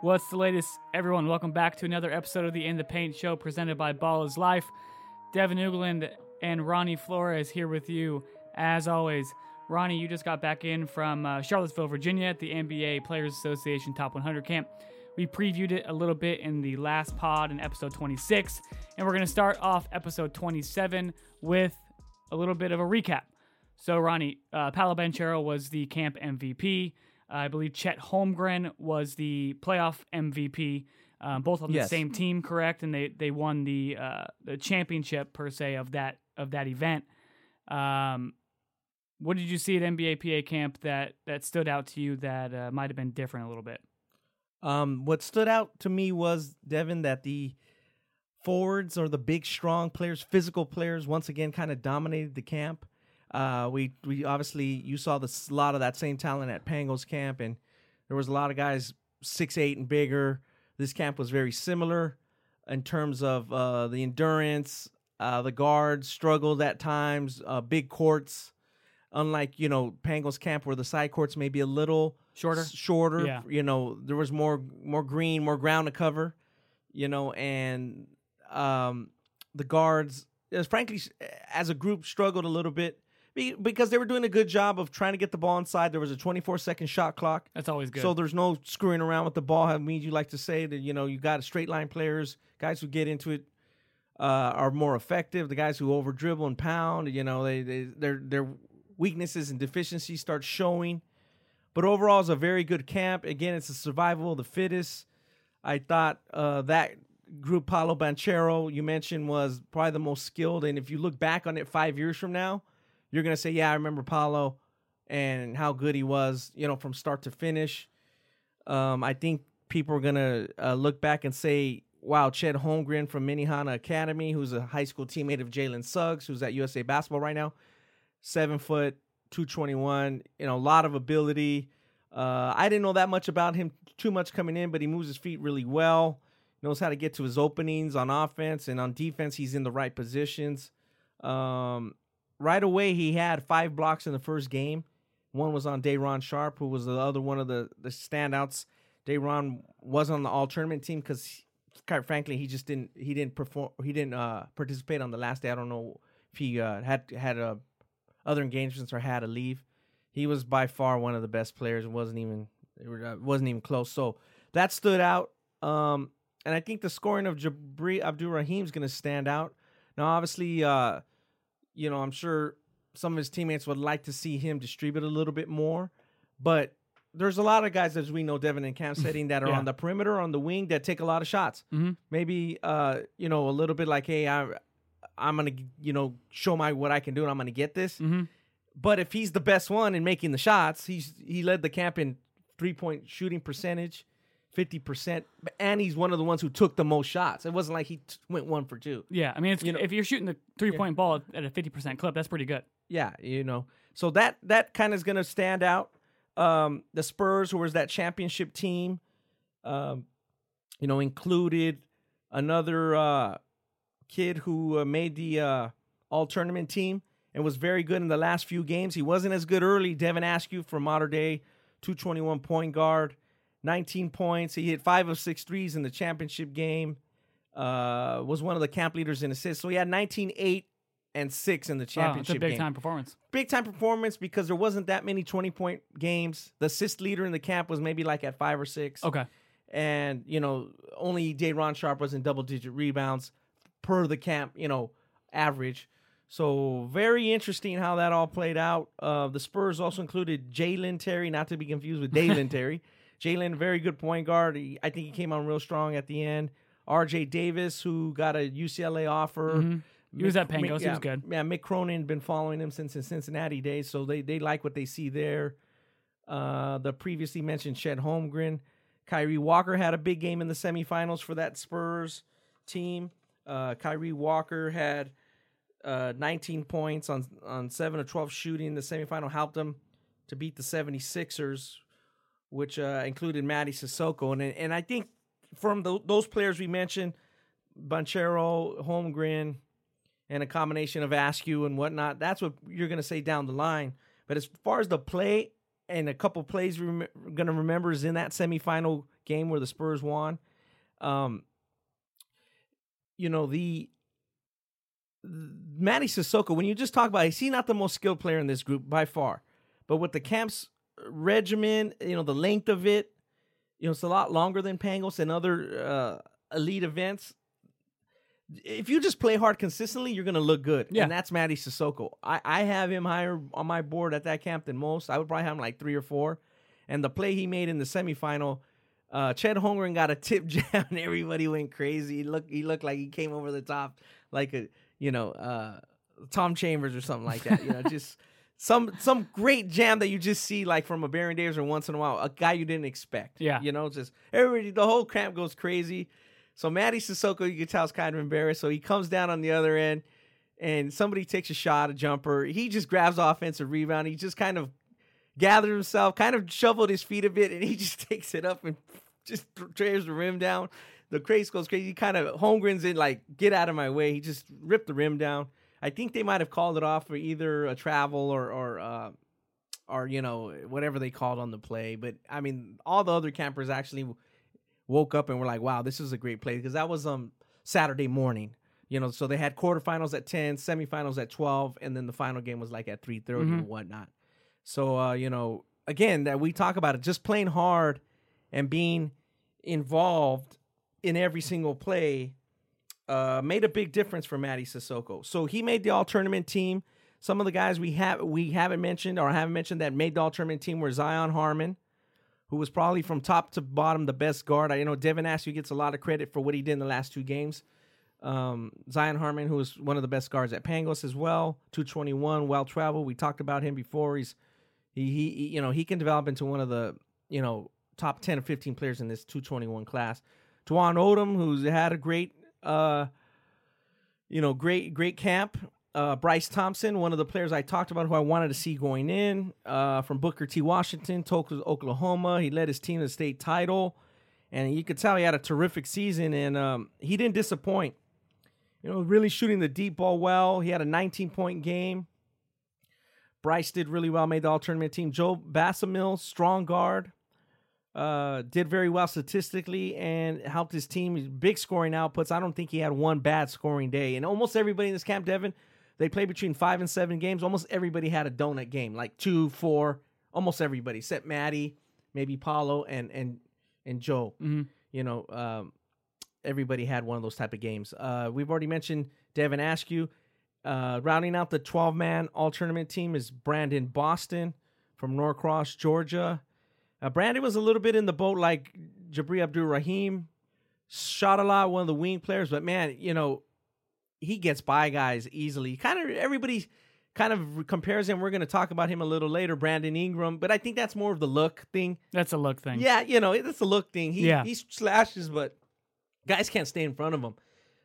What's the latest, everyone? Welcome back to another episode of the In the Paint Show presented by Ball is Life. Devin Ugland and Ronnie Flores here with you, as always. Ronnie, you just got back in from uh, Charlottesville, Virginia at the NBA Players Association Top 100 Camp. We previewed it a little bit in the last pod in episode 26, and we're going to start off episode 27 with a little bit of a recap. So, Ronnie, uh, Paolo Banchero was the camp MVP. I believe Chet Holmgren was the playoff MVP. Um, both on the Yes. same team, correct? And they they won the uh, the championship per se of that of that event. Um, what did you see at NBA PA camp that that stood out to you that uh, might have been different a little bit? Um, what stood out to me was Devin that the forwards or the big, strong players, physical players, once again kind of dominated the camp. Uh, we we obviously you saw this, a lot of that same talent at Pangos camp, and there was a lot of guys six eight and bigger. This camp was very similar in terms of uh, the endurance. Uh, the guards struggled at times. Uh, big courts, unlike you know Pangos camp where the side courts may be a little Shorter? s- shorter. Yeah. You know, there was more more green, more ground to cover. You know, and um, the guards, frankly, as a group, struggled a little bit because they were doing a good job of trying to get the ball inside. There was a 24 second shot clock. That's always good. So there's no screwing around with the ball. I mean, you like to say that you know you got straight line players, guys who get into it uh, are more effective. The guys who over dribble and pound, you know, they, they their their weaknesses and deficiencies start showing. But overall, it's a very good camp. Again, it's a survival of the fittest. I thought uh, that group, Paolo Banchero, you mentioned, was probably the most skilled. And if you look back on it five years from now, you're gonna say, "Yeah, I remember Paolo and how good he was." You know, from start to finish. Um, I think people are gonna uh, look back and say, "Wow, Chet Holmgren from Minnehaha Academy, who's a high school teammate of Jalen Suggs, who's at USA Basketball right now, seven foot, two twenty one. You know, a lot of ability. Uh, I didn't know that much about him too much coming in, but he moves his feet really well. Knows how to get to his openings on offense and on defense. He's in the right positions. Um, right away, he had five blocks in the first game. One was on Day'Ron Sharpe, who was the other one of the the standouts. Day'Ron was on the all tournament team because, quite frankly, he just didn't he didn't perform he didn't uh, participate on the last day. I don't know if he uh, had had uh, other engagements or had to leave. He was by far one of the best players. Wasn't even it wasn't even close. So that stood out. Um, and I think the scoring of Jabri Abdur-Rahim is going to stand out. Now, obviously, uh, you know, I'm sure some of his teammates would like to see him distribute a little bit more, but there's a lot of guys, as we know, Devin and Cam setting that are Yeah. on the perimeter, on the wing, that take a lot of shots. Mhm. Maybe, uh, you know, a little bit like, hey, I, I'm gonna, you know, show my what I can do, and I'm gonna get this. hmm But if he's the best one in making the shots, he's he led the camp in three point shooting percentage, fifty percent, and he's one of the ones who took the most shots. It wasn't like he t- went one for two. Yeah, I mean, it's, You know- if you're shooting the three point ball at a 50% clip, that's pretty good. Yeah, you know. So that that kind of is going to stand out. Um, the Spurs, who was that championship team, um, you know, included another uh, kid who uh, made the uh, all tournament team and was very good in the last few games. He wasn't as good early. Devin Askew from Mater Dei, 221 point guard, 19 points. He hit five of six threes in the championship game. Uh, was one of the camp leaders in assists. So he had 19, 8, and 6 in the Wow, championship a big game time performance. big time performance because there wasn't that many 20 point games. The assist leader in the camp was maybe like at five or six. Okay. And, you know, only Day'Ron Sharpe was in double digit rebounds per the camp, you know, average. So very interesting how that all played out. Uh, the Spurs also included Jalen Terry, not to be confused with Dalen Terry. Jalen, very good point guard. He, I think he came on real strong at the end. RJ Davis, who got a UCLA offer. Mhm. He was Mick- at Pangos. Mick- He was good. Yeah, Mick Cronin been following him since his Cincinnati days, so they they like what they see there. Uh, the previously mentioned Chet Holmgren, Kyree Walker had a big game in the semifinals for that Spurs team. Uh, Kyree Walker had uh, 19 points on on seven of 12 shooting. The semifinal helped them to beat the 76ers, which uh, included Mady Sissoko, and and I think from tho- those players we mentioned, Banchero, Holmgren, and a combination of Askew and whatnot. That's what you're going to say down the line. But as far as the play and a couple plays we're going to remember is in that semifinal game where the Spurs won. Um, you know the Mady Sissoko. When you just talk about, is he not the most skilled player in this group by far? But with the camp's regimen, you know the length of it, you know it's a lot longer than Pangos and other uh, elite events. If you just play hard consistently, you're gonna look good. Yeah. and that's Mady Sissoko. I I have him higher on my board at that camp than most. I would probably have him like three or four. And the play he made in the semifinal, uh, Chet Holmgren got a tip jam and everybody went crazy. He looked he looked like he came over the top like a you know uh, Tom Chambers or something like that. You know, just some some great jam that you just see like from a Baron Davis or once in a while, a guy you didn't expect. Yeah. you know, just everybody the whole camp goes crazy. So Mady Sissoko, you can tell is kind of embarrassed. So he comes down on the other end, and somebody takes a shot, a jumper. He just grabs offensive rebound. He just kind of gathered himself, kind of shoveled his feet a bit, and he just takes it up and just tears the rim down. The craze goes crazy. He kind of Holmgren's in like, get out of my way. He just ripped the rim down. I think they might have called it off for either a travel or or uh, or you know whatever they called on the play. But I mean, all the other campers actually woke up and were like, "Wow, this is a great play," because that was um Saturday morning. You know, so they had quarterfinals at ten, semifinals at twelve, and then the final game was like at three Mhm. and whatnot. So uh, you know, again, that we talk about it, just playing hard and being involved in every single play uh, made a big difference for Mady Sissoko. So he made the all tournament team. Some of the guys we have we haven't mentioned or haven't mentioned that made the all tournament team were Zion Harmon, who was probably from top to bottom the best guard. I you know Devin Askew gets a lot of credit for what he did in the last two games. Um, Zion Harmon, who was one of the best guards at Pangos as well, two twenty one, well traveled. We talked about him before. He's he, he you know he can develop into one of the you know top ten or fifteen players in this two twenty one class. Dwon Odom, who's had a great uh you know great great camp. Uh, Bryce Thompson, one of the players I talked about who I wanted to see going in uh, from Booker T. Washington, Tulsa, Oklahoma. He led his team to the state title, and you could tell he had a terrific season, and um, he didn't disappoint. You know, really shooting the deep ball well. He had a 19 point game. Bryce did really well, made the all tournament team. Joe Bamisile, strong guard, uh, did very well statistically and helped his team. Big scoring outputs. I don't think he had one bad scoring day. And almost everybody in this camp, Devin, they played between five and seven games. Almost everybody had a donut game, like two, four. Almost everybody, except Mady, maybe Paolo, and and and Joe. Mhm. You know, um, everybody had one of those type of games. Uh, we've already mentioned Devin Askew. Uh, rounding out the 12 man all tournament team is Brandon Boston from Norcross, Georgia. Uh, Brandon was a little bit in the boat like Jabri Abdur-Rahim. Shot a lot, one of the wing players, but man, you know, he gets by guys easily. Kind of everybody kind of compares him. We're going to talk about him a little later, Brandon Ingram, but I think that's more of the look thing. That's a look thing. Yeah, you know, it's a look thing. He Yeah. he slashes, but guys can't stay in front of him.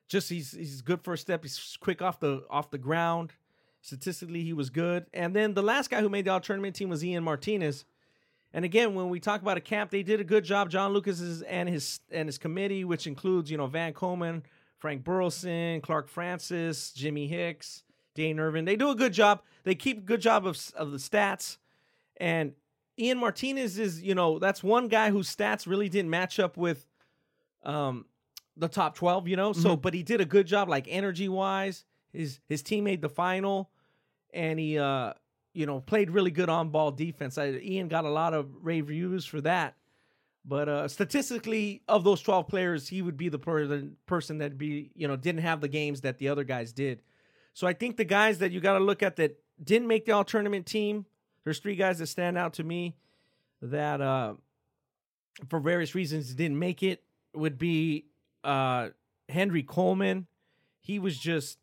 Just he's he's good for a step. He's quick off the off the ground. Statistically, he was good. And then the last guy who made the all tournament team was Ian Martinez. And again, when we talk about a camp, they did a good job. John Lucas is, and his and his committee, which includes you know Van Coleman, Frank Burlison, Clark Francis, Jimmy Hicks, Dane Irvin. They do a good job. They keep a good job of of the stats. And Ian Martinez is you know that's one guy whose stats really didn't match up with um the top 12 you know so but he did a good job like energy wise his his team made the final and he uh you know played really good on ball defense I, ian got a lot of rave reviews for that but uh statistically of those 12 players he would be the person person that be you know didn't have the games that the other guys did so i think the guys that you got to look at that didn't make the all tournament team there's three guys that stand out to me that uh for various reasons didn't make it would be uh Henry Coleman. He was just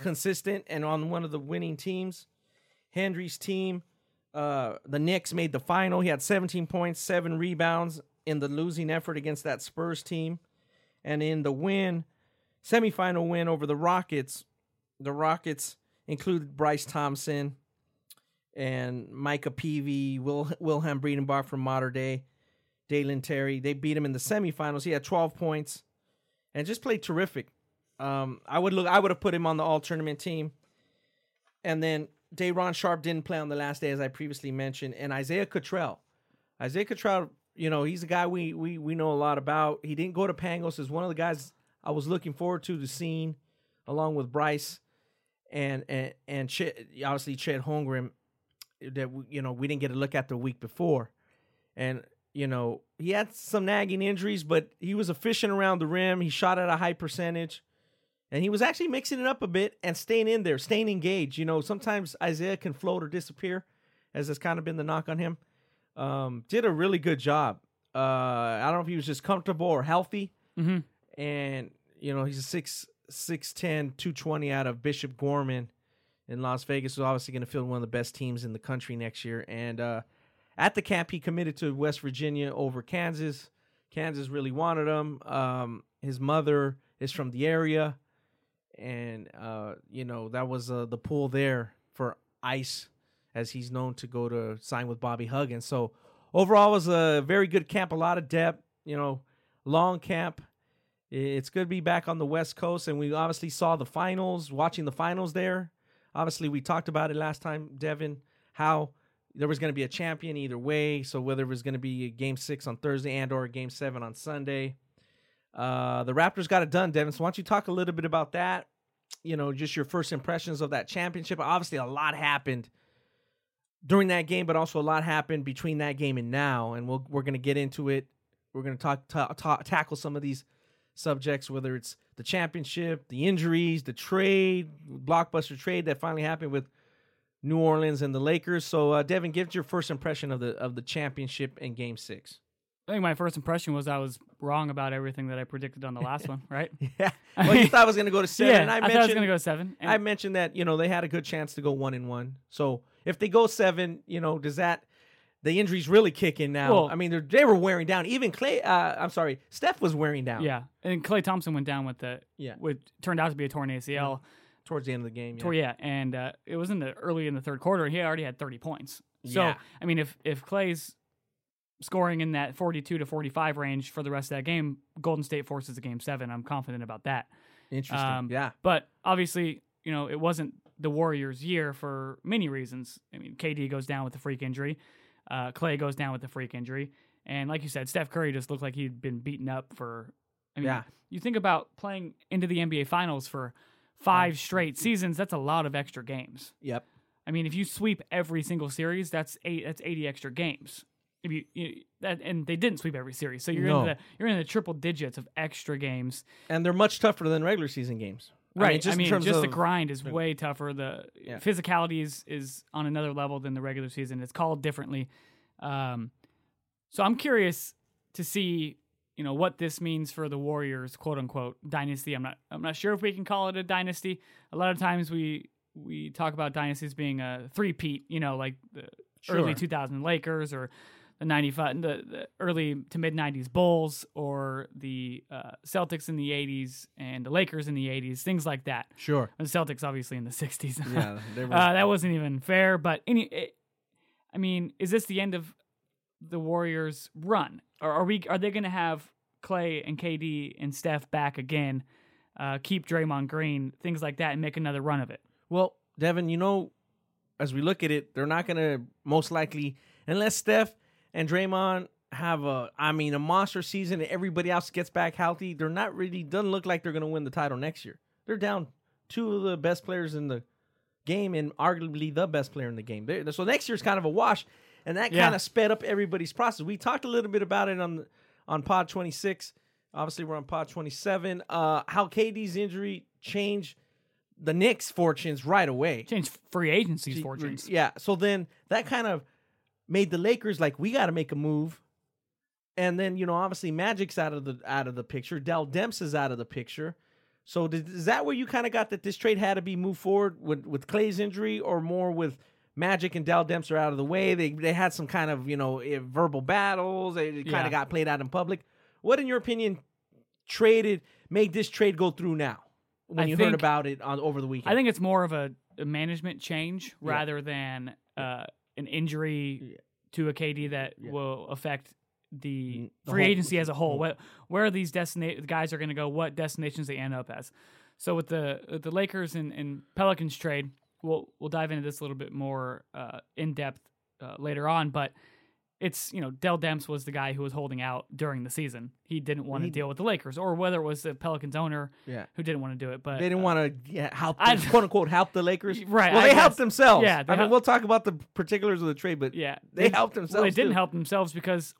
consistent and on one of the winning teams. Henry's team, uh the Knicks made the final. He had 17 points, 7 rebounds in the losing effort against that Spurs team. And in the win, semifinal win over the Rockets, the Rockets included Bryce Thompson and Micah Peavy, Will Wilhelm Breidenbach from Mater Dei. Dalen Terry. They beat him in the semifinals. He had 12 points and just played terrific. Um, I would look. I would have put him on the all tournament team. And then Day'Ron Sharpe didn't play on the last day, as I previously mentioned. And Isaiah Cottrell. Isaiah Cottrell, you know, he's a guy we we we know a lot about. He didn't go to Pangos as one of the guys I was looking forward to the scene, along with Bryce, and and and Chet, obviously Chet Holmgren, that we- you know we didn't get a look at the week before, and you know he had some nagging injuries, but he was efficient around the rim. He shot at a high percentage. And he was actually mixing it up a bit and staying in there, staying engaged. You know, sometimes Isaiah can float or disappear, as has kind of been the knock on him. Um, did a really good job. Uh, I don't know if he was just comfortable or healthy. Mhm. And, you know, he's a 6 6'10, 220 out of Bishop Gorman in Las Vegas. So obviously going to field one of the best teams in the country next year. And uh, at the camp, he committed to West Virginia over Kansas. Kansas really wanted him. Um, his mother is from the area and uh, you know that was uh, the pull there for Ice, as he's known to go to sign with Bobby Huggins. So overall, was a very good camp, a lot of depth. You know, long camp. It's good to be back on the West Coast, and we obviously saw the finals. Watching the finals there, obviously we talked about it last time, Devin, how there was going to be a champion either way. So whether it was going to be a Game Six on Thursday and or Game Seven on Sunday. Uh, the Raptors got it done, Devin. So why don't you talk a little bit about that? You know, just your first impressions of that championship. Obviously, a lot happened during that game, but also a lot happened between that game and now. And we'll, we're going to get into it. We're going to talk, ta- ta- tackle some of these subjects, whether it's the championship, the injuries, the trade, blockbuster trade that finally happened with New Orleans and the Lakers. So, uh, Devin, give your first impression of the of the championship and Game Six. I think my first impression was I was wrong about everything that I predicted on the last one, right? Yeah. Well, you thought I was going to go to seven. yeah, and I, I, mentioned, thought I was going to go seven. And I mentioned that you know they had a good chance to go one and one. So if they go seven, you know, does that the injuries really kick in now? Well- I mean, they're- were wearing down. Even Klay, uh, I'm sorry, Steph was wearing down. yeah, and Klay Thompson went down with the Yeah. with turned out to be a torn ACL. towards the end of the game. Yeah. Tor- yeah, and uh, it was in the early in the third quarter. He already had 30 points. So Yeah. I mean, if if Klay's scoring in that 42 to 45 range for the rest of that game, Golden State forces a game seven. I'm confident about that. Interesting. Um, yeah. But obviously, you know, it wasn't the Warriors' year for many reasons. I mean, KD goes down with the freak injury, uh, Klay goes down with the freak injury, and like you said, Steph Curry just looked like he'd been beaten up for. I mean, Yeah. you think about playing into the NBA Finals for five straight seasons. That's a lot of extra games. Yep. I mean, if you sweep every single series, that's eight. That's eighty extra games. If you, you that and they didn't sweep every series, so you're No. in the you're in the triple digits of extra games. And they're much tougher than regular season games. Right. just I mean, in terms just the grind is way tougher. The Yeah. physicality is, is on another level than the regular season. It's called differently. Um, so I'm curious to see, you know, what this means for the Warriors, quote unquote, dynasty. I'm not I'm not sure if we can call it a dynasty. A lot of times we we talk about dynasties being a three-peat, you know, like the early 2000 Lakers or the 95 the, the early to mid 90s Bulls or the uh, Celtics in the 80s and the Lakers in the 80s, things like that. Sure. And the Celtics obviously in the 60s. Yeah. Were, uh, that wasn't even fair, but any it, I mean, is this the end of the Warriors run? Or are we are they going to have Klay and KD and Steph back again? Uh, keep Draymond Green, things like that, and make another run of it. Well, Devin, you know, as we look at it, they're not going to most likely, unless Steph and Draymond have a, I mean, a monster season and everybody else gets back healthy, they're not really, doesn't look like they're going to win the title next year. They're down two of the best players in the game and arguably the best player in the game. They're, so next year's kind of a wash, and that Yeah. kind of sped up everybody's process. We talked a little bit about it on the, on Pod 26. Obviously, we're on Pod 27. Uh, how KD's injury changed the Knicks' fortunes right away. Change free agency's fortunes. Yeah. So then that kind of made the Lakers like we got to make a move. And then you know obviously Magic's out of the out of the picture. Dell Demps is out of the picture. So did, is that where you kind of got that this trade had to be moved forward with with Klay's injury, or more with Magic and Dell Demps are out of the way? They they had some kind of you know eh, verbal battles. They kind Yeah. of got played out in public. What in your opinion traded made this trade go through now? When I you heard about it on over the weekend, I think it's more of a, a management change rather than uh, an injury Yeah. to a KD that Yeah. will affect the, Mm, the free whole- agency as a whole. Where, where are these destina- guys are going to go? What destinations they end up as? So with the with the Lakers and, and Pelicans trade, we'll we'll dive into this a little bit more uh, in depth uh, later on. But it's you know Dell Demps was the guy who was holding out during the season. He didn't want to deal with the Lakers, or whether it was the Pelicans owner Yeah. who didn't want to do it. But They didn't uh, want to yeah, help, I- quote unquote, help the Lakers. Right, Well, I they helped themselves. Yeah, they I mean, we'll talk about the particulars of the trade, but yeah, they helped themselves. Well, they didn't too. help themselves because,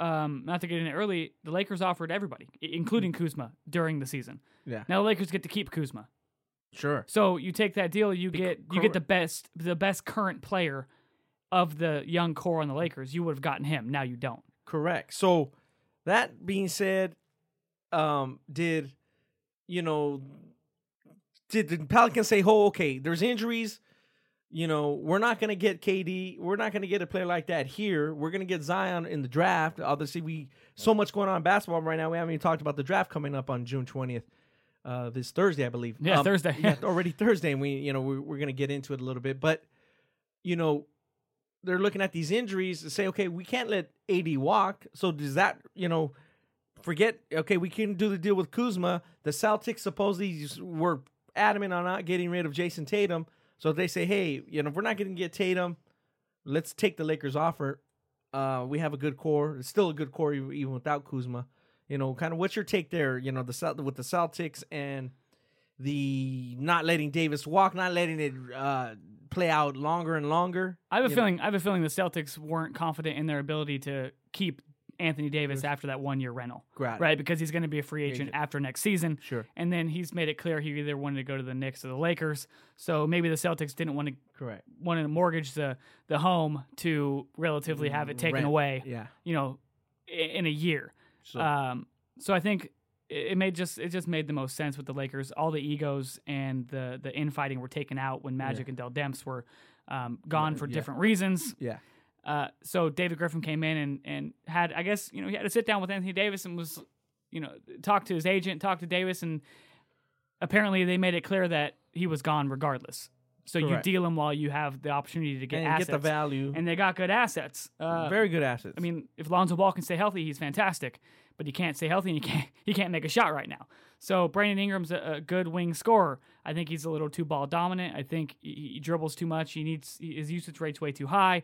um, not to get in it early, the Lakers offered everybody, including Kuzma, during the season. Yeah. Now the Lakers get to keep Kuzma. Sure. So you take that deal, you get you get the best the best current player of the young core on the Lakers. You would have gotten him. Now you don't. Correct. So that being said, um, did you know? Did the Pelicans say, "Oh, okay, there's injuries. You know, we're not going to get KD. We're not going to get a player like that here. We're going to get Zion in the draft. Obviously, we so much going on in basketball right now. We haven't even talked about the draft coming up on June twentieth, uh, this Thursday, I believe. Yeah, Um, Thursday. yeah, already Thursday, and we, you know, we're, we're going to get into it a little bit, but you know, they're looking at these injuries and say, okay, we can't let AD walk. So does that, you know, forget? Okay, we can do the deal with Kuzma. The Celtics supposedly were adamant on not getting rid of Jayson Tatum. So they say, hey, you know, if we're not going to get Tatum, let's take the Lakers offer. Uh, we have a good core. It's still a good core even without Kuzma. You know, kind of what's your take there? You know, the with the Celtics and the not letting Davis walk, not letting it uh, play out longer and longer. I have a You know- feeling. I have a feeling the Celtics weren't confident in their ability to keep Anthony Davis after that one year rental, it. right? Because he's going to be a free agent Agent. after next season. Sure. And then he's made it clear he either wanted to go to the Knicks or the Lakers. So maybe the Celtics didn't want to Correct. wanted to mortgage the the home to relatively have it taken Rent. away. Yeah. You know, in a year. Um, so I think it made just it just made the most sense with the Lakers. All the egos and the the infighting were taken out when Magic and Dell Demps were um, gone for yeah. different reasons. yeah. Uh, so David Griffin came in and and had I guess you know he had to sit down with Anthony Davis and was you know talk to his agent, talk to Davis, and apparently they made it clear that he was gone regardless. So Correct. you deal him while you have the opportunity to get and assets, get the value. and they got good assets. Uh, Very good assets. I mean, if Lonzo Ball can stay healthy, he's fantastic. But he can't stay healthy, and he can't he can't make a shot right now. So Brandon Ingram's a, a good wing scorer. I think he's a little too ball dominant. I think he, he dribbles too much. He needs his usage rate's way too high.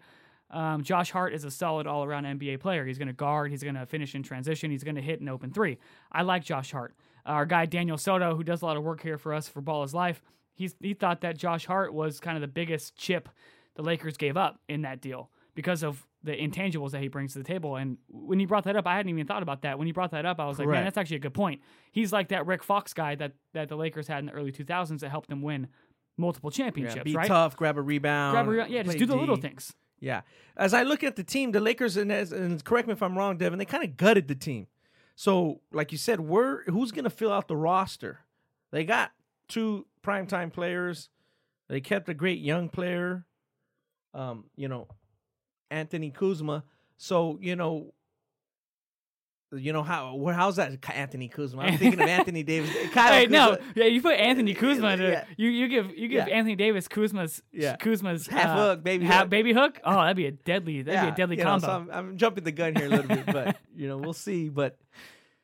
Um, Josh Hart is a solid all around NBA player. He's going to guard. He's going to finish in transition. He's going to hit an open three. I like Josh Hart. Our guy Daniel Soto, who does a lot of work here for us for Ball is Life, he's he thought that Josh Hart was kind of the biggest chip the Lakers gave up in that deal because of the intangibles that he brings to the table. And when he brought that up, I hadn't even thought about that. When he brought that up, I was like, man, that's actually a good point. He's like that Rick Fox guy that that the Lakers had in the early 2000s that helped them win multiple yeah, championships, be right? tough, grab a rebound. Grab a rebound. Yeah, just do the little things. Yeah. As I look at the team, the Lakers and, as- and correct me if I'm wrong, Devin, they kind of gutted the team. So, like you said, we're who's going to fill out the roster? They got two primetime players. They kept a great young player. Um, you know, Anthony Kuzma. So, you know, you know how where how's that Anthony Kuzma? I'm thinking of Anthony Davis. Kyle Hey, no, yeah, you put Anthony Kuzma. To, Yeah. You you give you give Yeah. Anthony Davis Kuzma's Yeah. Kuzma's Half uh, hook, baby half- hook. baby hook. Oh, that'd be a deadly. That'd be a deadly you know, combo. so I'm, I'm jumping the gun here a little bit, but you know, we'll see. But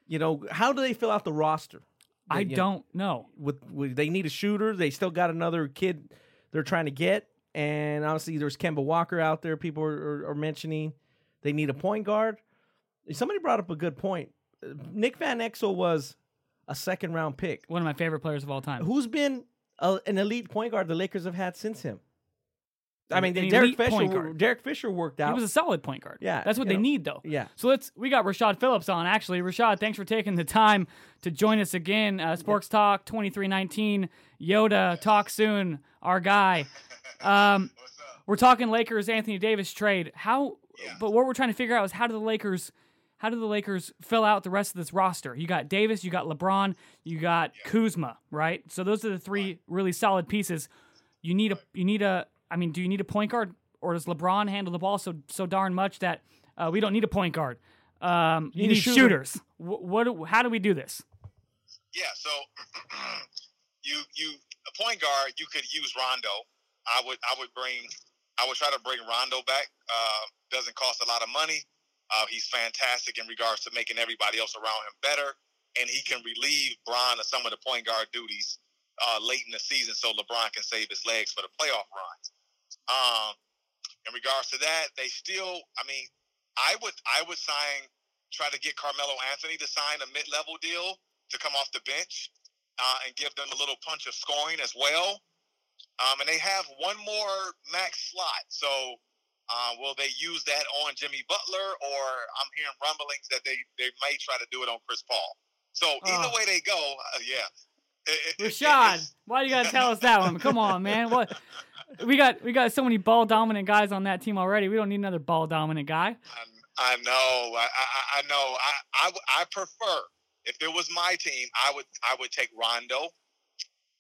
you know, how do they fill out the roster? I don't know. With, with they need a shooter. They still got another kid they're trying to get, and obviously there's Kemba Walker out there. People are, are, are mentioning they need a point guard. Somebody brought up a good point. Nick Van Exel was a second round pick. One of my favorite players of all time. Who's been a, an elite point guard the Lakers have had since him? I mean, elite Derek point Fisher. guard. Derek Fisher worked out. He was a solid point guard. Yeah, that's what they know. need though. yeah. So let's. We got Rashad Phillips on. Actually, Rashad, thanks for taking the time to join us again. Uh, Sports Talk twenty three nineteen. Yoda, talk soon. Our guy. Um, What's up? we're talking Lakers Anthony Davis trade. How? Yeah. But what we're trying to figure out is how do the Lakers. How do the Lakers fill out the rest of this roster? You got Davis, you got LeBron, you got Kuzma, right? So those are the three really solid pieces. You need a you need a I mean, do you need a point guard or does LeBron handle the ball so so darn much that uh, we don't need a point guard? Um, you, need need shooter. shooters. What, what how do we do this? Yeah, so you you a point guard, you could use Rondo. I would I would bring I would try to bring Rondo back. Uh, doesn't cost a lot of money. Uh, he's fantastic in regards to making everybody else around him better, and he can relieve Bron of some of the point guard duties uh, late in the season, so LeBron can save his legs for the playoff runs. Um, in regards to that, they still, I mean, I would I would sign try to get Carmelo Anthony to sign a mid level deal to come off the bench uh, and give them a little punch of scoring as well. Um, and they have one more max slot. So uh, will they use that on Jimmy Butler, or I'm hearing rumblings that they, they may try to do it on Chris Paul. So either Oh. way they go, uh, yeah. It- it- it- Rashad, it's- why do you gotta tell us that one? Come on, man. What we got we got so many ball dominant guys on that team already. We don't need another ball dominant guy. I, I know, I, I, I know. I, I, I prefer if it was my team, I would I would take Rondo,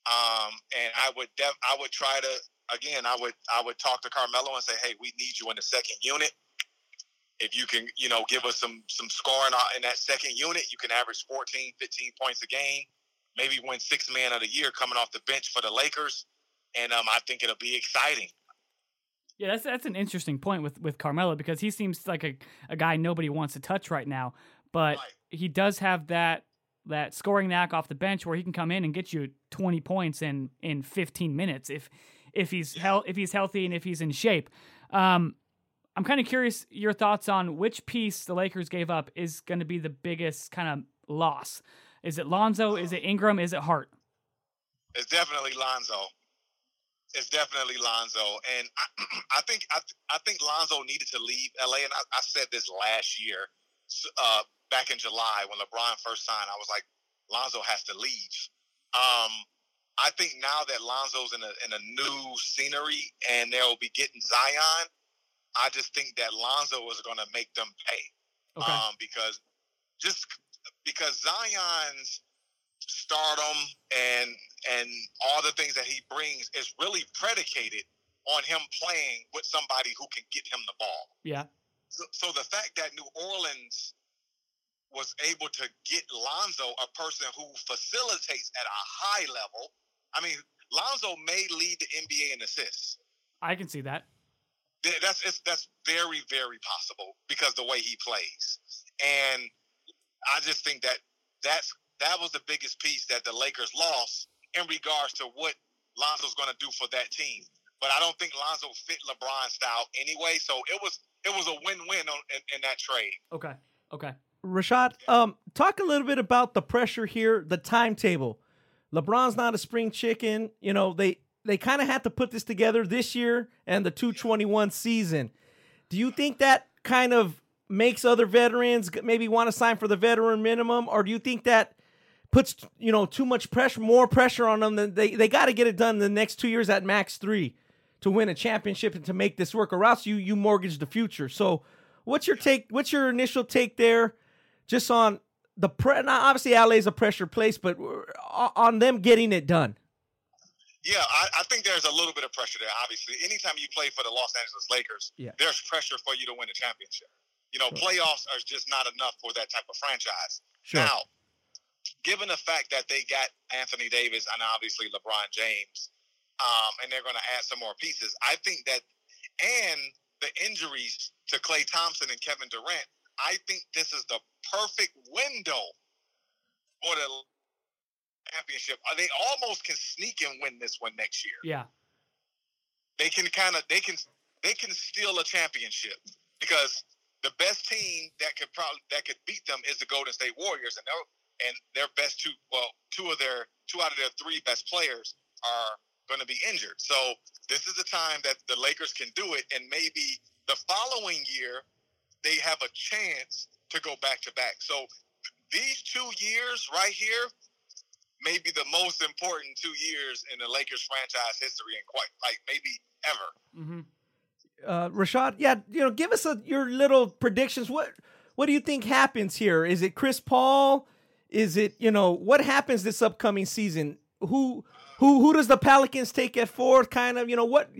um, and I would def, I would try to again. I would I would talk to Carmelo and say, hey, we need you in the second unit. If you can, you know, give us some some scoring in that second unit, you can average 14, 15 points a game. Maybe win six man of the year coming off the bench for the Lakers, and um, I think it'll be exciting. Yeah, that's that's an interesting point with with Carmelo because he seems like a, a guy nobody wants to touch right now, but Right. he does have that that scoring knack off the bench where he can come in and get you 20 points in in 15 minutes if if he's hel- if he's healthy and if he's in shape. Um, I'm kind of curious your thoughts on which piece the Lakers gave up is going to be the biggest kind of loss. Is it Lonzo? Is it Ingram? Is it Hart? It's definitely Lonzo. It's definitely Lonzo, and I, I think I, I think Lonzo needed to leave LA. And I, I said this last year, uh, back in July when LeBron first signed. I was like, Lonzo has to leave. Um, I think now that Lonzo's in a in a new scenery and they'll be getting Zion, I just think that Lonzo is going to make them pay Okay. um, because just because Zion's stardom and and all the things that he brings is really predicated on him playing with somebody who can get him the ball. yeah. So, so the fact that New Orleans was able to get Lonzo, a person who facilitates at a high level, I mean, Lonzo may lead the NBA in assists. I can see that. That's it's, that's very very possible because the way he plays, and I just think that that's that was the biggest piece that the Lakers lost in regards to what Lonzo's going to do for that team. But I don't think Lonzo fit LeBron's style anyway, so it was it was a win win in, in that trade. Okay. Okay. Rashad, um, talk a little bit about the pressure here, the timetable. LeBron's not a spring chicken. You know, they they kind of had to put this together this year and the 221 season. Do you think that kind of makes other veterans maybe want to sign for the veteran minimum, or do you think that puts you know too much pressure, more pressure on them? Than they they got to get it done in the next two years at max three to win a championship and to make this work, or else you you mortgage the future. So, what's your take? What's your initial take there? just on the pre- now obviously LA is a pressure place, but uh, on them getting it done. Yeah, I, I think there's a little bit of pressure there. Obviously, anytime you play for the Los Angeles Lakers, Yeah. there's pressure for you to win a championship. You know, Sure. playoffs are just not enough for that type of franchise. Sure. Now, given the fact that they got Anthony Davis and obviously LeBron James, um, and they're going to add some more pieces, I think that, and the injuries to Klay Thompson and Kevin Durant, I think this is the perfect window for the championship. Uh, They almost can sneak and win this one next year. Yeah. They can kind of they can they can steal a championship because the best team that could probably that could beat them is the Golden State Warriors, and their and their best two well two of their two out of their three best players are going to be injured. So this is the time that the Lakers can do it, and maybe the following year they have a chance to go back to back. So these two years right here may be the most important two years in the Lakers franchise history, and quite like maybe ever. Mm-hmm. Uh, Rashad, yeah, you know, give us a, your little predictions. What what do you think happens here? Is it Chris Paul? Is it you know what happens this upcoming season? Who who who does the Pelicans take at fourth? Kind of you know what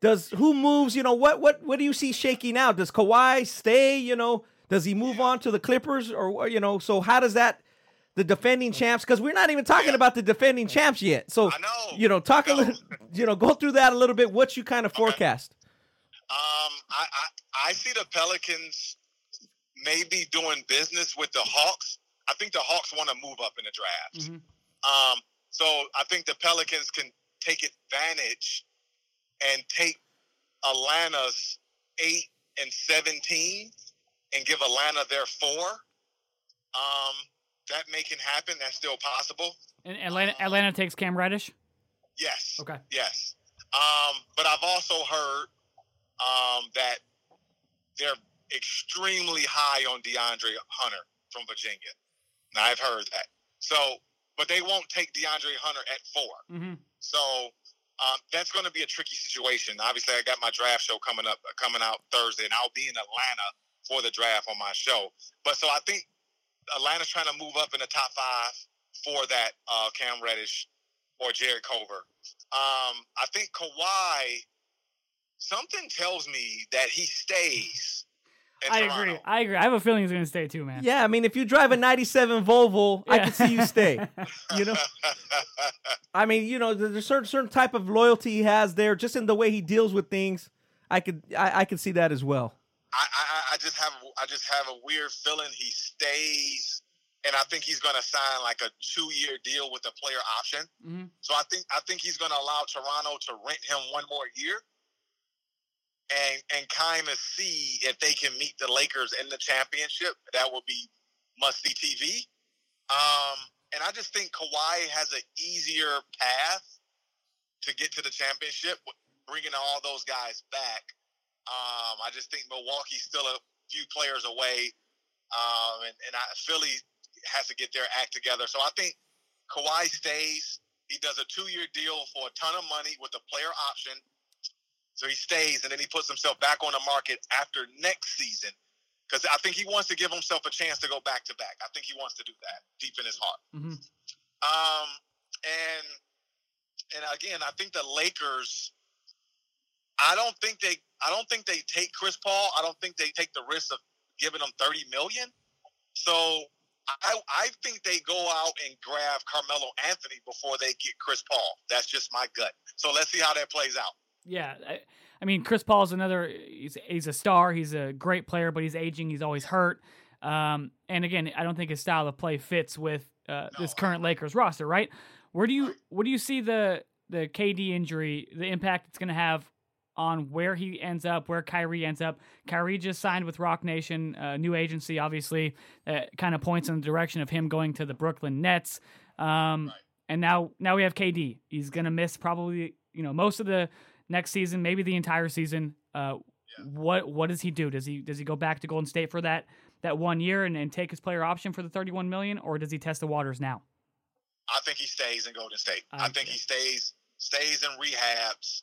does who moves? You know what what what do you see shaking out? Does Kawhi stay? You know, does he move on to the Clippers or you know? So how does that the defending champs? Because we're not even talking about the defending champs yet. So I know. you know, talk a know. little, you know, go through that a little bit. What you kind of forecast? Um, I, I I see the Pelicans maybe doing business with the Hawks. I think the Hawks want to move up in the draft. Mhm. Um, so I think the Pelicans can take advantage and take Atlanta's eight and seventeen and give Atlanta their four, um, that may can happen. That's still possible. And Atlanta, Atlanta takes Cam Reddish. Yes. Okay. Yes. Um, but I've also heard um, that they're extremely high on DeAndre Hunter from Virginia. Now I've heard that. So, but they won't take DeAndre Hunter at 4 Mm-hmm. So um, that's going to be a tricky situation. Obviously, I got my draft show coming up, coming out Thursday, and I'll be in Atlanta for the draft on my show. But so I think Atlanta's trying to move up in the top five for that uh, Cam Reddish or Jarrett Culver. Um, I think Kawhi. Something tells me that he stays. In I agree. I agree. I have a feeling he's going to stay too, man. Yeah, I mean, if you drive a '97 Volvo, I Yeah. can see you stay. You know, I mean, you know, there's a certain certain type of loyalty he has there, just in the way he deals with things. I could, I, I could see that as well. I, I, I just have I just have a weird feeling he stays, and I think he's going to sign like a two year deal with a player option. hmm So I think I think he's going to allow Toronto to rent him one more year, and and kind of see if they can meet the Lakers in the championship. That will be must see TV. Um, and I just think Kawhi has an easier path to get to the championship, bringing all those guys back. Um, I just think Milwaukee's still a few players away, um, and, and I, Philly has to get their act together. So I think Kawhi stays. He does a two-year deal for a ton of money with a player option. So he stays, and then he puts himself back on the market after next season because I think he wants to give himself a chance to go back to back. I think he wants to do that deep in his heart. hmm Um, and and again, I think the Lakers. I don't think they. I don't think they take Chris Paul. I don't think they take the risk of giving him thirty million. So I, I think they go out and grab Carmelo Anthony before they get Chris Paul. That's just my gut. So let's see how that plays out. Yeah, I, I mean, Chris Paul's another. He's he's a star. He's a great player, but he's aging. He's always hurt. Um, and again, I don't think his style of play fits with uh, this current Lakers roster. Right? Where do you where do you see the the KD injury, the impact it's going to have on where he ends up, where Kyrie ends up? Kyrie just signed with Roc Nation, uh, new agency, obviously, that kind of points in the direction of him going to the Brooklyn Nets. Um, Right. And now now we have KD. He's going to miss probably you know most of the next season, maybe the entire season. Uh, Yeah. What what does he do? Does he does he go back to Golden State for that that one year and, and take his player option for the thirty one million, or does he test the waters now? I think he stays in Golden State. I I, think he stays stays in rehabs,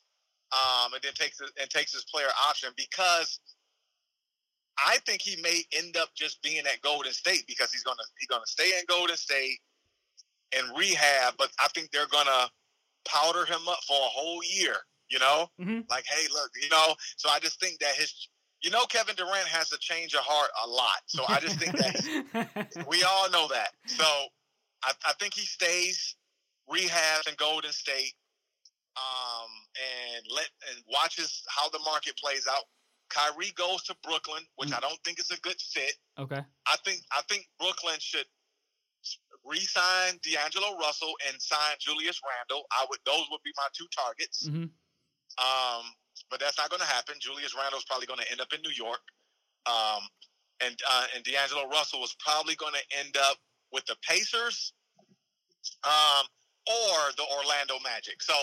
um, and then takes and takes his player option because I think he may end up just being at Golden State because he's gonna he's gonna stay in Golden State and rehab. But I think they're gonna powder him up for a whole year. You know, Mhm. like hey, look, you know. So I just think that his, you know, Kevin Durant has a change of heart a lot. So I just think that we all know that. So I, I think he stays, rehabs in Golden State, um, and let and watches how the market plays out. Kyrie goes to Brooklyn, which I don't think is a good fit. okay. I think I think Brooklyn should re-sign D'Angelo Russell and sign Julius Randle. I would those would be my two targets. hmm Um, but that's not going to happen. Julius Randle's probably going to end up in New York, um, and uh, and D'Angelo Russell was probably going to end up with the Pacers, um, or the Orlando Magic. So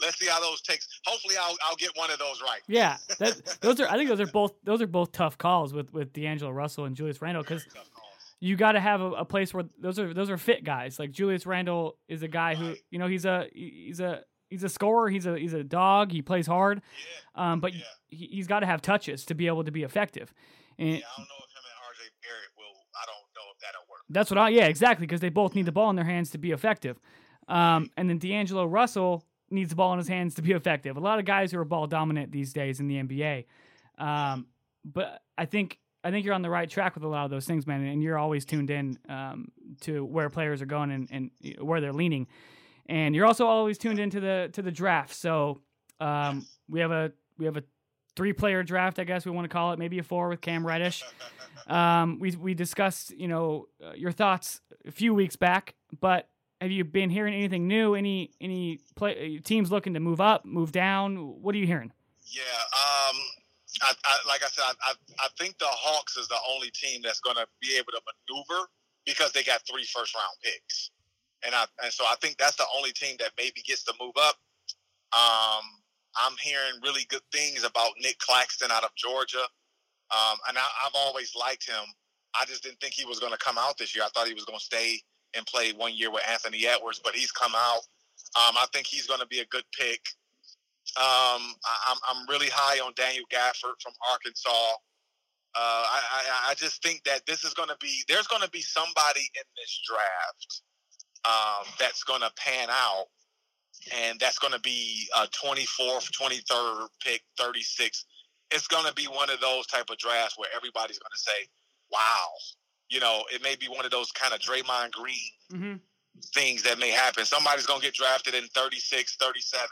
let's see how those takes. Hopefully, I'll I'll get one of those right. Yeah, that, those are. I think those are both. Those are both tough calls with with D'Angelo Russell and Julius Randle because Very tough calls. you got to have a, a place where those are those are fit guys. Like Julius Randle is a guy who you know he's a he's a he's a scorer. He's a he's a dog. He plays hard, Yeah, um, but Yeah. he, he's got to have touches to be able to be effective. And yeah. I don't know if him and RJ Barrett will. I don't know if that'll work. That's what I yeah exactly because they both need the ball in their hands to be effective, um, and then D'Angelo Russell needs the ball in his hands to be effective. A lot of guys who are ball dominant these days in the NBA, um, but I think I think you're on the right track with a lot of those things, man, and you're always tuned in um, to where players are going and, and where they're leaning, and you're also always tuned into the to the draft. So um, we have a we have a three player draft, I guess we want to call it, maybe a four with Cam Reddish. Um, we we discussed, you know, uh, your thoughts a few weeks back, but have you been hearing anything new? Any any play, uh, teams looking to move up, move down? What are you hearing? Yeah, um, I, I, like I said, I, I, I think the Hawks is the only team that's going to be able to maneuver because they got three first round picks, and I and so I think that's the only team that maybe gets to move up. Um, I'm hearing really good things about Nick Claxton out of Georgia, um, and I, I've always liked him. I just didn't think he was going to come out this year. I thought he was going to stay and play one year with Anthony Edwards, but he's come out. Um, I think he's going to be a good pick. Um, I, I'm I'm really high on Daniel Gafford from Arkansas. Uh, I, I, I just think that this is going to be there's going to be somebody in this draft um, that's going to pan out, and that's going to be a 24th, 23rd pick, 36. It's going to be one of those type of drafts where everybody's going to say, "Wow," you know. It may be one of those kind of Draymond Green Mm-hmm. things that may happen. Somebody's going to get drafted in 36, 37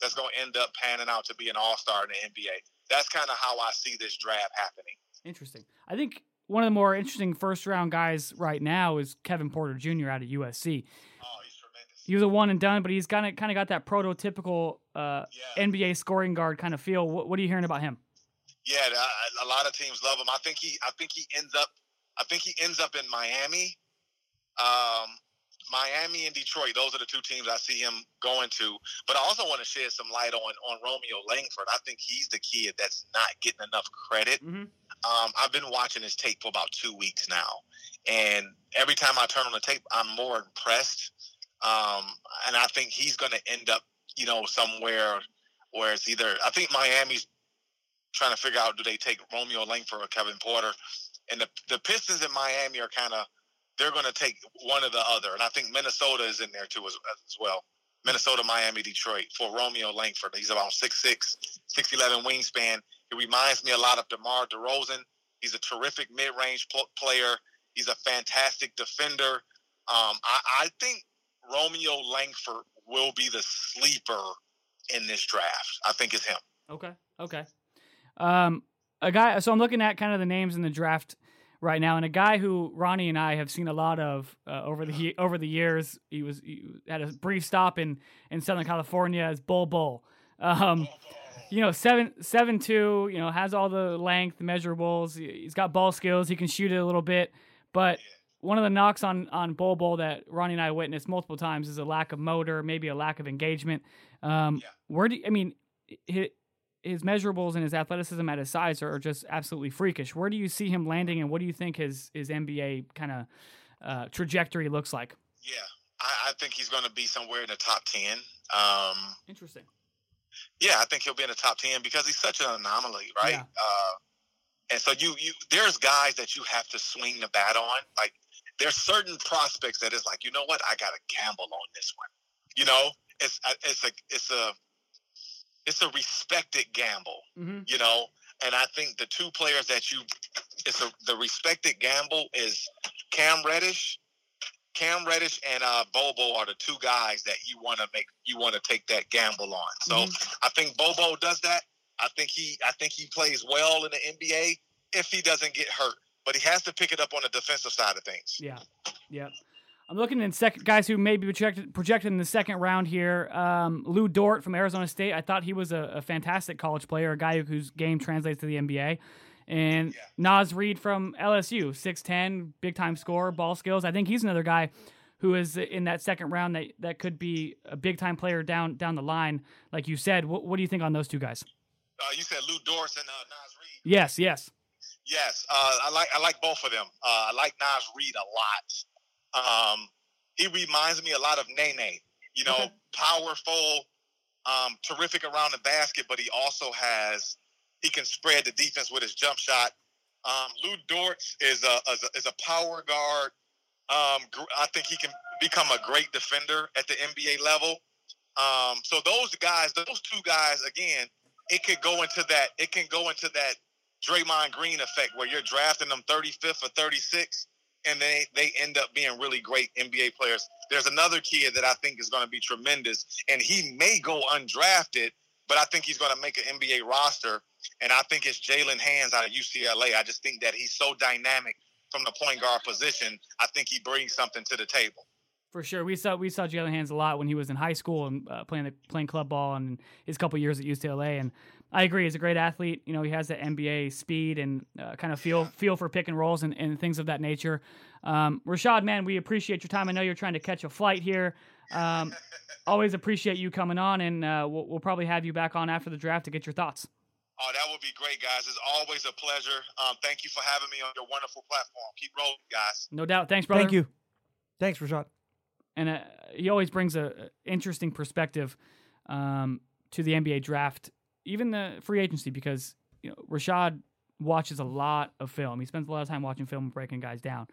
that's going to end up panning out to be an all star in the NBA. That's kind of how I see this draft happening. Interesting. I think one of the more interesting first round guys right now is Kevin Porter Jr. out of USC. Oh, he's tremendous. He was a one and done, but he's kind of kind of got that prototypical uh, Yeah, NBA scoring guard kind of feel. What, what are you hearing about him? yeah. A, a lot of teams love him. I think he. I think he ends up. I think he ends up in Miami. Um, Miami and Detroit. Those are the two teams I see him going to. But I also want to shed some light on on Romeo Langford. I think he's the kid that's not getting enough credit. Mm-hmm. Um, I've been watching his tape for about two weeks now, and every time I turn on the tape, I'm more impressed. Um, and I think he's going to end up, you know, somewhere where it's either. I think Miami's trying to figure out do they take Romeo Langford or Kevin Porter, and the the Pistons in Miami are kind of they're going to take one or the other, and I think Minnesota is in there too as, as well. Minnesota, Miami, Detroit for Romeo Langford. He's about 6'6", 6'11 wingspan. He reminds me a lot of DeMar DeRozan. He's a terrific mid-range pl- player. He's a fantastic defender. Um, I, I think Romeo Langford will be the sleeper in this draft. I think it's him. Okay. Okay. Um, a guy. So I'm looking at kind of the names in the draft right now, and a guy who Ronnie and I have seen a lot of uh, over the over the years. He was he had a brief stop in in Southern California as Bol Bol. Um, you know, seven seven two. You know, has all the length measurables. He- He's got ball skills. He can shoot it a little bit, but one of the knocks on on Bol Bol that Ronnie and I witnessed multiple times is a lack of motor, maybe a lack of engagement. Um, Yeah. Where do you, I mean his measurables and his athleticism at his size are, are just absolutely freakish. Where do you see him landing, and what do you think his his NBA kind of uh, trajectory looks like? Yeah, I, I think he's going to be somewhere in the top ten. Um, Interesting. yeah, I think he'll be in the top ten because he's such an anomaly, right? Yeah. Uh, and so you you there's guys that you have to swing the bat on. Like there's certain prospects that is like, you know what, I got to gamble on this one. You know, it's it's a it's a it's a respected gamble. Mm-hmm. You know, and I think the two players that you it's a the respected gamble is Cam Reddish. Cam Reddish and uh, Bobo are the two guys that you want to make you want to take that gamble on. So I think Bobo does that. I think he I think he plays well in the NBA if he doesn't get hurt, but he has to pick it up on the defensive side of things. Yeah. Yep. I'm looking in second guys who may be projected projected in the second round here. Um, Lu Dort from Arizona State. I thought he was a, a fantastic college player, a guy whose game translates to the NBA. And Yeah. Naz Reid from LSU, 6'10", big time scorer, ball skills. I think he's another guy who is in that second round that, that could be a big time player down down the line. Like you said, what, what do you think on those two guys? Uh, you said Lu Dort and uh, Naz Reid. Yes, yes. Yes, uh, I like I like both of them. Uh, I like Naz Reid a lot. Um, he reminds me a lot of Nene. You know, Okay. powerful, um, terrific around the basket, but he also has he can spread the defense with his jump shot. Um, Lu Dort is a, is a is a power guard. Um, I think he can become a great defender at the NBA level. Um, so those guys, those two guys, again, it could go into that. It can go into that Draymond Green effect where you're drafting them 35th or 36th, and they they end up being really great NBA players. There's another kid that I think is going to be tremendous, and he may go undrafted, but I think he's going to make an NBA roster. And I think it's Jaylen Hands out of UCLA. I just think that he's so dynamic from the point guard position. I think he brings something to the table. For sure, we saw we saw Jaylen Hands a lot when he was in high school and uh, playing the, playing club ball and his couple years at UCLA. And I agree. He's a great athlete. You know, he has the NBA speed and uh, kind of feel feel for pick and rolls and, and things of that nature. Um, Rashad, man, we appreciate your time. I know you're trying to catch a flight here. Um, always appreciate you coming on, and uh, we'll, we'll probably have you back on after the draft to get your thoughts. Oh, that would be great, guys. It's always a pleasure. Um, thank you for having me on your wonderful platform. Keep rolling, guys. No doubt. Thanks, brother. Thank you. Thanks, Rashad. And uh, he always brings a a interesting perspective um, to the NBA draft, even the free agency, because you know Rashad watches a lot of film. He spends a lot of time watching film and breaking guys down.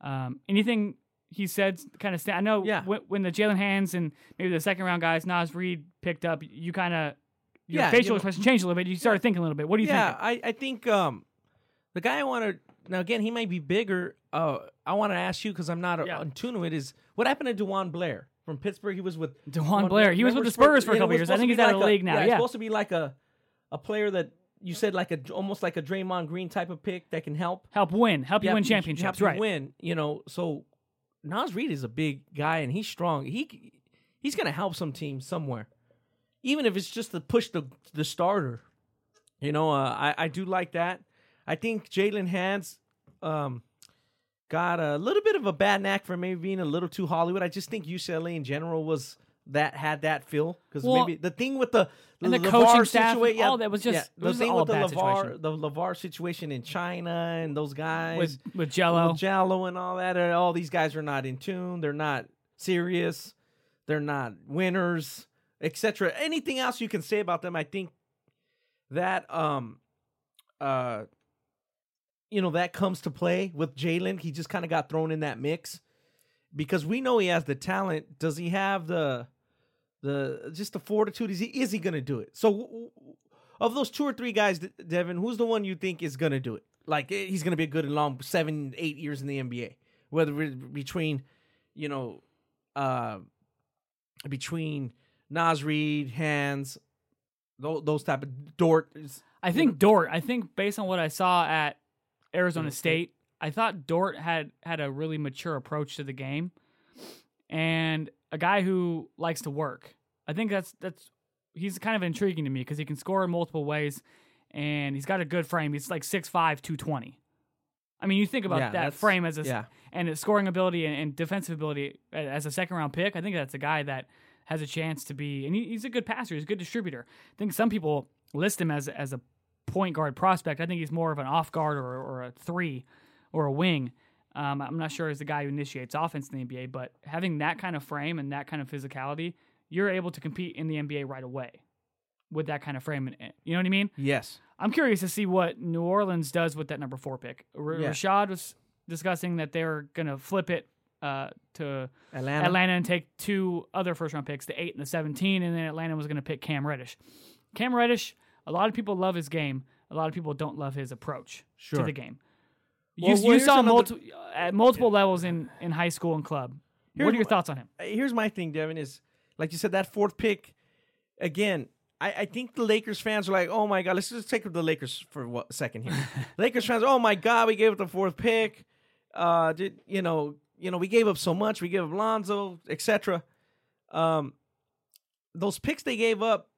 Um, anything he said kind of sta- I know Yeah. when, when the Jaylen Hands and maybe the second round guys, Naz Reid picked up, you kind of your Yeah, facial you know- expression changed a little bit. You started thinking a little bit. What do you yeah, think? I, I think um, the guy I want to now again he might be bigger. Uh, I want to ask you because I'm not Yeah. on tune with is what happened to DeJuan Blair from Pittsburgh? He was with DeJuan Blair. He was with the Spurs for a you couple years. I think he's out of the a- league now. he's Yeah. supposed to be like a a player that you said like a almost like a Draymond Green type of pick that can help Help win. Help you Yeah, win help championships. you Right. Win, you know. So Naz Reid is a big guy and he's strong. He he's gonna help some team somewhere, even if it's just to push the the starter. You know, uh, I I do like that. I think Jaylen Hands um, got a little bit of a bad knack for maybe being a little too Hollywood. I just think UCLA in general was that had that feel because Well, maybe the thing with the and the LaVar coaching staff, situa- yeah, all that was just- yeah, the was thing all with the LaVar situation. the LaVar situation in China and those guys With with Jello. with Jallo and all that. All these guys are not in tune. They're not serious. They're not winners, etc. Anything else you can say about them? I think that um, uh, you know that comes to play with Jaylen. He just kind of got thrown in that mix because we know he has the talent. Does he have the the just the fortitude? Is he is he going to do it? So. Of those two or three guys, Devin, who's the one you think is going to do it? Like eh, he's going to be a good in long seven, eight years in the NBA. Whether between, you know, uh, between Naz Reid, Hands, those, those type of Dort. I think Dort. I think based on what I saw at Arizona. State, I thought Dort had had a really mature approach to the game, and a guy who likes to work. I think that's that's he's kind of intriguing to me because he can score in multiple ways, and he's got a good frame. He's like 6'5", 220. I mean, you think about Yeah, that frame as a yeah. and his scoring ability and, and defensive ability as a second round pick. I think that's a guy that has a chance to be, and he, he's a good passer. He's a good distributor. I think some people list him as as a point guard prospect. I think he's more of an off guard or, or a three or a wing. Um, I'm not sure he's the guy who initiates offense in the NBA, but having that kind of frame and that kind of physicality, you're able to compete in the NBA right away with that kind of frame. You know what I mean? Yes. I'm curious to see what New Orleans does with that number four pick. R- Yeah. Rashad was discussing that they're going to flip it uh, to Atlanta. Atlanta and take two other first round picks, the eight and the 17, and then Atlanta was going to pick Cam Reddish. Cam Reddish, a lot of people love his game. A lot of people don't love his approach to the game. Well, you well, you saw multi- at multiple levels in, in high school and club. Here's what are your wh- thoughts on him? here's my thing, Devin, is like you said, that fourth pick, again, I, I think the Lakers fans are like, oh my God, let's just take the Lakers for a second here. Lakers fans, oh my God, we gave up the fourth pick. Uh, did you know, you know, we gave up so much, we gave up Lonzo, etc. Um, those picks they gave up,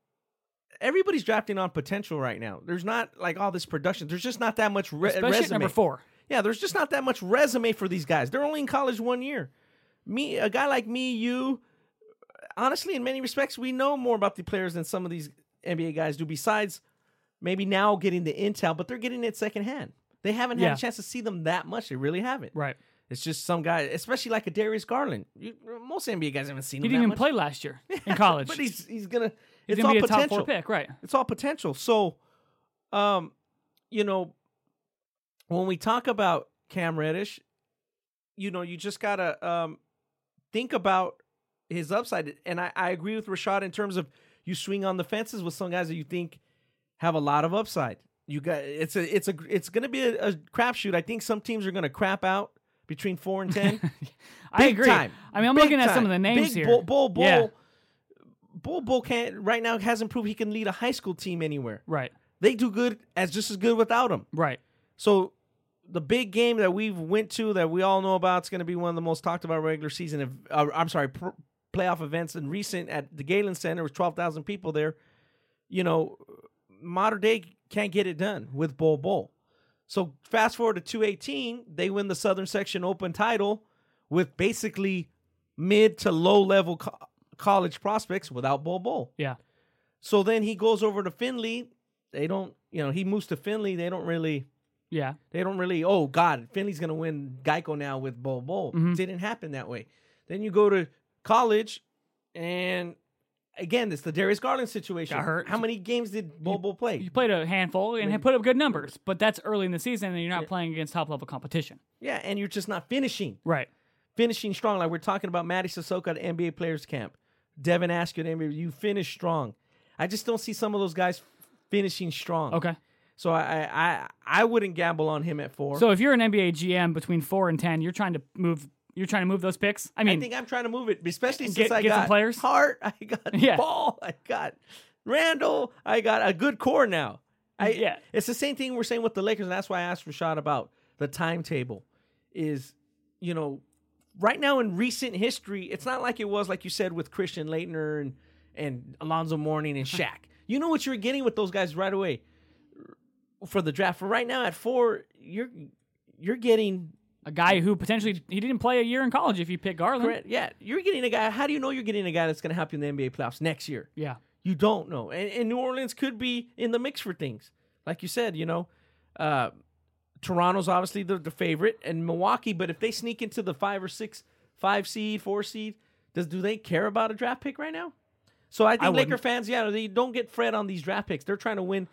everybody's drafting on potential right now. There's not like all this production. There's just not that much re- Especially resume. number four. Yeah, there's just not that much resume for these guys. They're only in college one year. Me, a guy like me, you, honestly, in many respects, we know more about the players than some of these NBA guys do. Besides, maybe now getting the intel, but they're getting it secondhand. They haven't had Yeah. a chance to see them that much. They really haven't. Right. It's just some guy, especially like a Darius Garland. You, most NBA guys haven't seen him. He didn't even much. play last year in college. but he's he's gonna. He's it's all be a top potential. pick. Right. It's all potential. So, um, you know, when we talk about Cam Reddish, you know, you just gotta um think about his upside. And I, I agree with Rashad in terms of you swing on the fences with some guys that you think have a lot of upside. You got it's a it's a it's gonna be a, a crapshoot. I think some teams are gonna crap out between four and ten. I agree. time. I mean, I'm Big looking at some of the names Big here. Bull, Bull, Bull, Yeah. Bol, Bol can't right now hasn't proved he can lead a high school team anywhere. Right. They do good as just as good without him. Right. So the big game that we've went to that we all know about is going to be one of the most talked about regular season. Of, uh, I'm sorry, pr- playoff events in recent at the Galen Center with twelve thousand people there. You know, modern day can't get it done with Bol Bol. So fast forward to 218, they win the Southern Section Open title with basically mid to low level college prospects without Bol Bol. Yeah. So then he goes over to Findlay. They don't, you know, he moves to Findlay. They don't really, Yeah. they don't really. Oh God, Findlay's gonna win Geico now with Bol Bol. Mhm. Didn't happen that way. Then you go to college, and again, it's the Darius Garland situation. Got hurt. How many games did Bol play? You played a handful and put up good numbers, but that's early in the season and you're not playing against top level competition. Yeah, and you're just not finishing. Right. Finishing strong. Like we're talking about Mady Sissoko at NBA Players Camp. Devin NBA. You finish strong. I just don't see some of those guys finishing strong. Okay. So I I I wouldn't gamble on him at four. So if you're an NBA GM between four and ten, you're trying to move. You're trying to move those picks. I mean, I think I'm trying to move it, especially since get- I get some got players? Hart, I got Yeah. Ball, I got Randle, I got a good core now. I, Yeah. it's the same thing we're saying with the Lakers, and that's why I asked Rashad about the timetable. Is you know, right now in recent history, it's not like it was like you said with Christian Laettner and and Alonzo Mourning and Shaq. you know what you're getting with those guys right away for the draft. For right now at four, you're you're getting a guy who potentially he didn't play a year in college if you pick Garland. Correct. Yeah, you're getting a guy. How do you know you're getting a guy that's going to help you in the NBA playoffs next year? Yeah. You don't know. And, and New Orleans could be in the mix for things. Like you said, you know, uh, Toronto's obviously the, the favorite, and Milwaukee. But if they sneak into the five or six, five seed, four seed, does do they care about a draft pick right now? So I think I Laker fans, yeah, they don't get fret on these draft picks. They're trying to win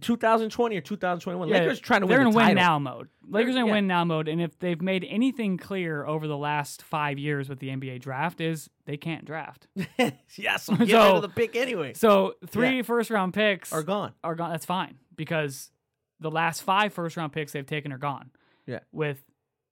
2020 or 2021. Yeah, Lakers trying to win. they're in the win now mode. Lakers are in yeah. win now mode, and if they've made anything clear over the last five years with the NBA draft, is they can't draft. yeah, so get So- rid of the pick anyway. So three Yeah. first round picks Are gone. are gone. That's fine because the last five first round picks they've taken are gone. Yeah. With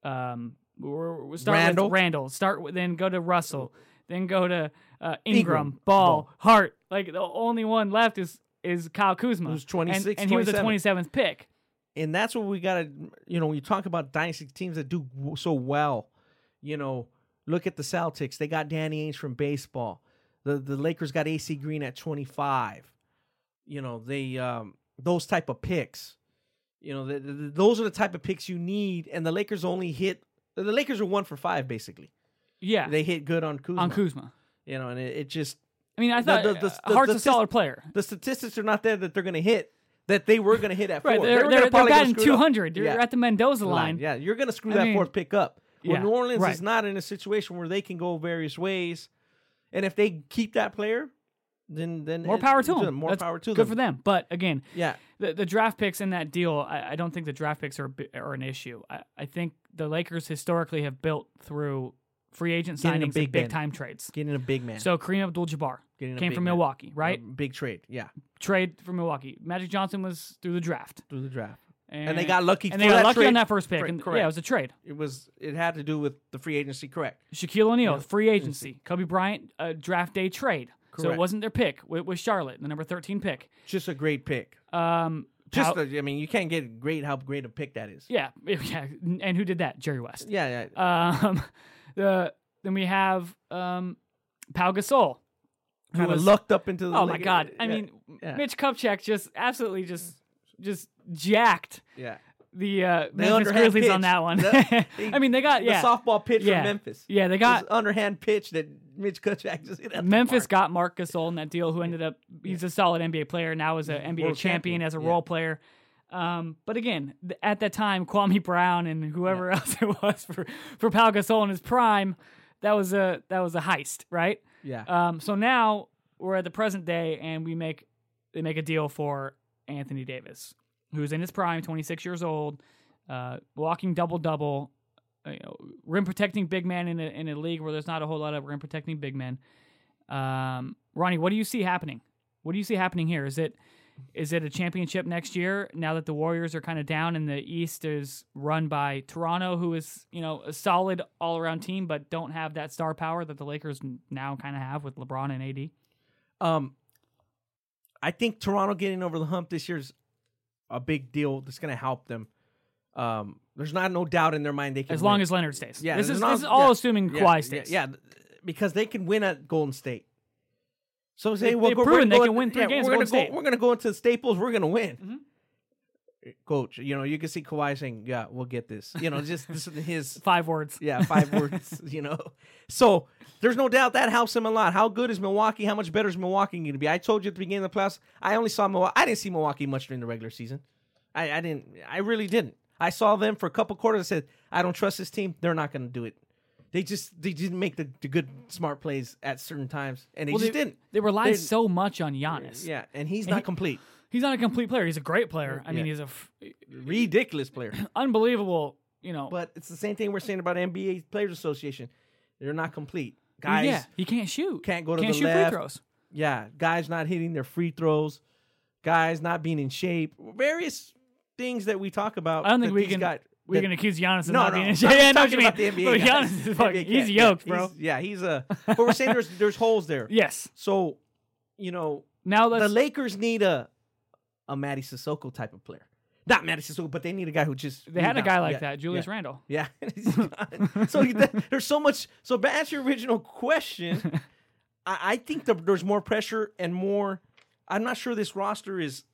um, we're, we'll start Randle. with Randle. Start with then go to Russell, then go to uh, Ingram, Ingram, Ball, Ball. Hart. Like the only one left is is Kyle Kuzma, Who's and, 26, and he was the twenty seventh pick. and that's what we got to you know when you talk about dynasty teams that do so well you know look at the celtics they got danny ainge from baseball the the lakers got ac green at 25 you know they um those type of picks you know the, the, those are the type of picks you need and the lakers only hit the lakers are one for five basically Yeah, they hit good on Kuzma, on Kuzma. you know and it, it just I mean, I thought the- the- uh, the- Hart's a solid player. the statistics are not there that they're going to hit that they were going to hit at Right, four. they're, They they're, they're batting screw it up. 200. You're Yeah. at the Mendoza line. line. Yeah, you're going to screw I that mean, fourth pick up. Well, yeah, New Orleans right. is not in a situation where they can go various ways, and if they keep that player, then then More power to them. More That's power to good them. for them. But again, Yeah, the, the draft picks in that deal, I, I don't think the draft picks are, are an issue. I, I think the Lakers historically have built through free agent Getting signings big and big time trades. getting a big man. So Kareem Abdul-Jabbar Getting came from man. Milwaukee, right? A big trade. Yeah, Trade from Milwaukee. Magic Johnson was through the draft, through the draft, and, and they got lucky. and they got that lucky trade. on that first pick. Cor- and, yeah, it was a trade. It was. It had to do with the free agency. Correct. Shaquille O'Neal, Yeah. free agency. Kobe Bryant, a draft day trade. So it wasn't their pick with, with Charlotte, the number 13 pick. Just a great pick. Um, Just, a, I mean, you can't get great how great a pick that is. yeah, yeah. And who did that? Jerry West. Yeah, yeah. Um, the then we have um, Pau Gasol. Kind of was- lucked up into the. Oh my. God! I Yeah, mean, yeah. Mitch Kupchak just absolutely just just jacked yeah. The uh, The Memphis Grizzlies on that one. The- I mean, they got yeah, the softball pitch yeah, from Memphis. yeah. They Got underhand pitch that Mitch Kupchak just hit Memphis got Marc Gasol in that deal, who ended up he's a solid NBA player now is an NBA champion, World champion, as a yeah. role player. Um, but again, th- at that time, Kwame Brown and whoever else it was for for Pau Gasol in his prime, that was a that was a heist, right? Yeah. Um, so now we're at the present day, and we make they make a deal for Anthony Davis, who's in his prime, 26 years old, uh, walking double double, you know, rim protecting big man in a in a league where there's not a whole lot of rim protecting big men. Um, Ronnie, what do you see happening? What do you see happening here? Is it is it a championship next year now that the Warriors are kind of down and the East is run by Toronto, who is you know a solid all around team, but don't have that star power that the Lakers now kind of have with LeBron and AD? Um, I think Toronto getting over the hump this year is a big deal. That's going to help them. Um, there's not no doubt in their mind they can. As long as Leonard stays. Yeah, this is long this is all yeah, assuming yeah, Kawhi stays. Yeah, th- because they can win at Golden State. So say They- well, they've we're proven gonna they go can in- win three yeah, games We're against Golden go. We're go into Staples. We're gonna win. Mhm. Coach, you know you can see Kawhi saying, "Yeah, we'll get this." You know, just this his Five words. yeah five words. You know, so there's no doubt that helps him a lot. How good is Milwaukee? How much better is Milwaukee going to be? I told you at the beginning of the playoffs. I only saw Milwaukee. I didn't see Milwaukee much during the regular season. I, I didn't. I really didn't. I saw them for a couple quarters. I said, I don't trust this team. They're not going to do it. They just they didn't make the, the good smart plays at certain times, and they Well, just they, didn't. They relied They- so much on Giannis. Yeah, and he's And not he- complete. He's not a complete player. He's a great player. I mean, he's a f- Ridiculous player. unbelievable. You know, But it's the same thing we're saying about NBA Players Association. They're not complete. Guys yeah, he can't shoot. can't go to can't the shoot left. free throws. Yeah, guys not hitting their free throws, guys not being in shape, various things that we talk about. I don't think that we these can- guy- We that- can accuse Giannis of no, not no, being in I'm shape. Yeah, I know what talking about the. NBA. But guys. Giannis is fucking, he's Yeah, yoked, bro. he's- yeah, he's a. But we're saying there's there's holes there. Yes. So, you know, Now the let's. Lakers need a a Mady Sissoko type of player. Not Mady Sissoko, but they need a guy who just they had a guy like Yeah, that, Julius yeah. Randle. Yeah. So that, there's so much. So to answer your original question, I, I think the, there's more pressure and more. I'm not sure this roster is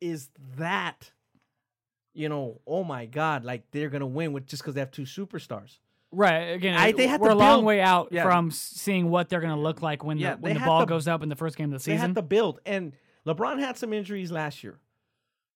is that. You know, oh my God! Like they're gonna win with just because they have two superstars. Right. Again, I- they had we're to a long way out Yeah. from seeing what they're going to look like when Yeah, the when the ball to- goes up in the first game of the season. They had to build, and LeBron had some injuries last year.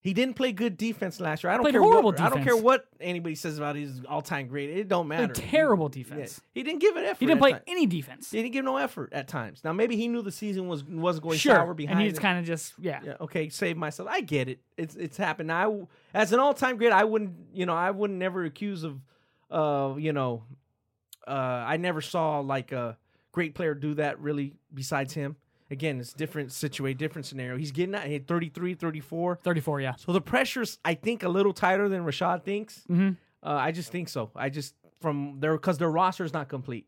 He didn't play good defense last year. I don't Played care horrible what I don't care what anybody says about his all-time great. It don't Played matter. terrible He- defense. yeah. He didn't give an effort. He didn't play times. any defense. He didn't give no effort at times. Now maybe he knew the season was wasn't going Sure. sour behind. And he's kind of just yeah. yeah, okay, save myself. I get it. It's it's happened. Now, as an all-time great, I wouldn't, you know, I wouldn't never accuse of, uh, you know, uh, I never saw like a great player do that really. Besides him, again, it's different situation, different scenario. He's getting out. He had 33, 34. 34, yeah. So the pressure's, I think, a little tighter than Rashad thinks. Mhm. Uh, I just think so. I just from their because their roster is not complete.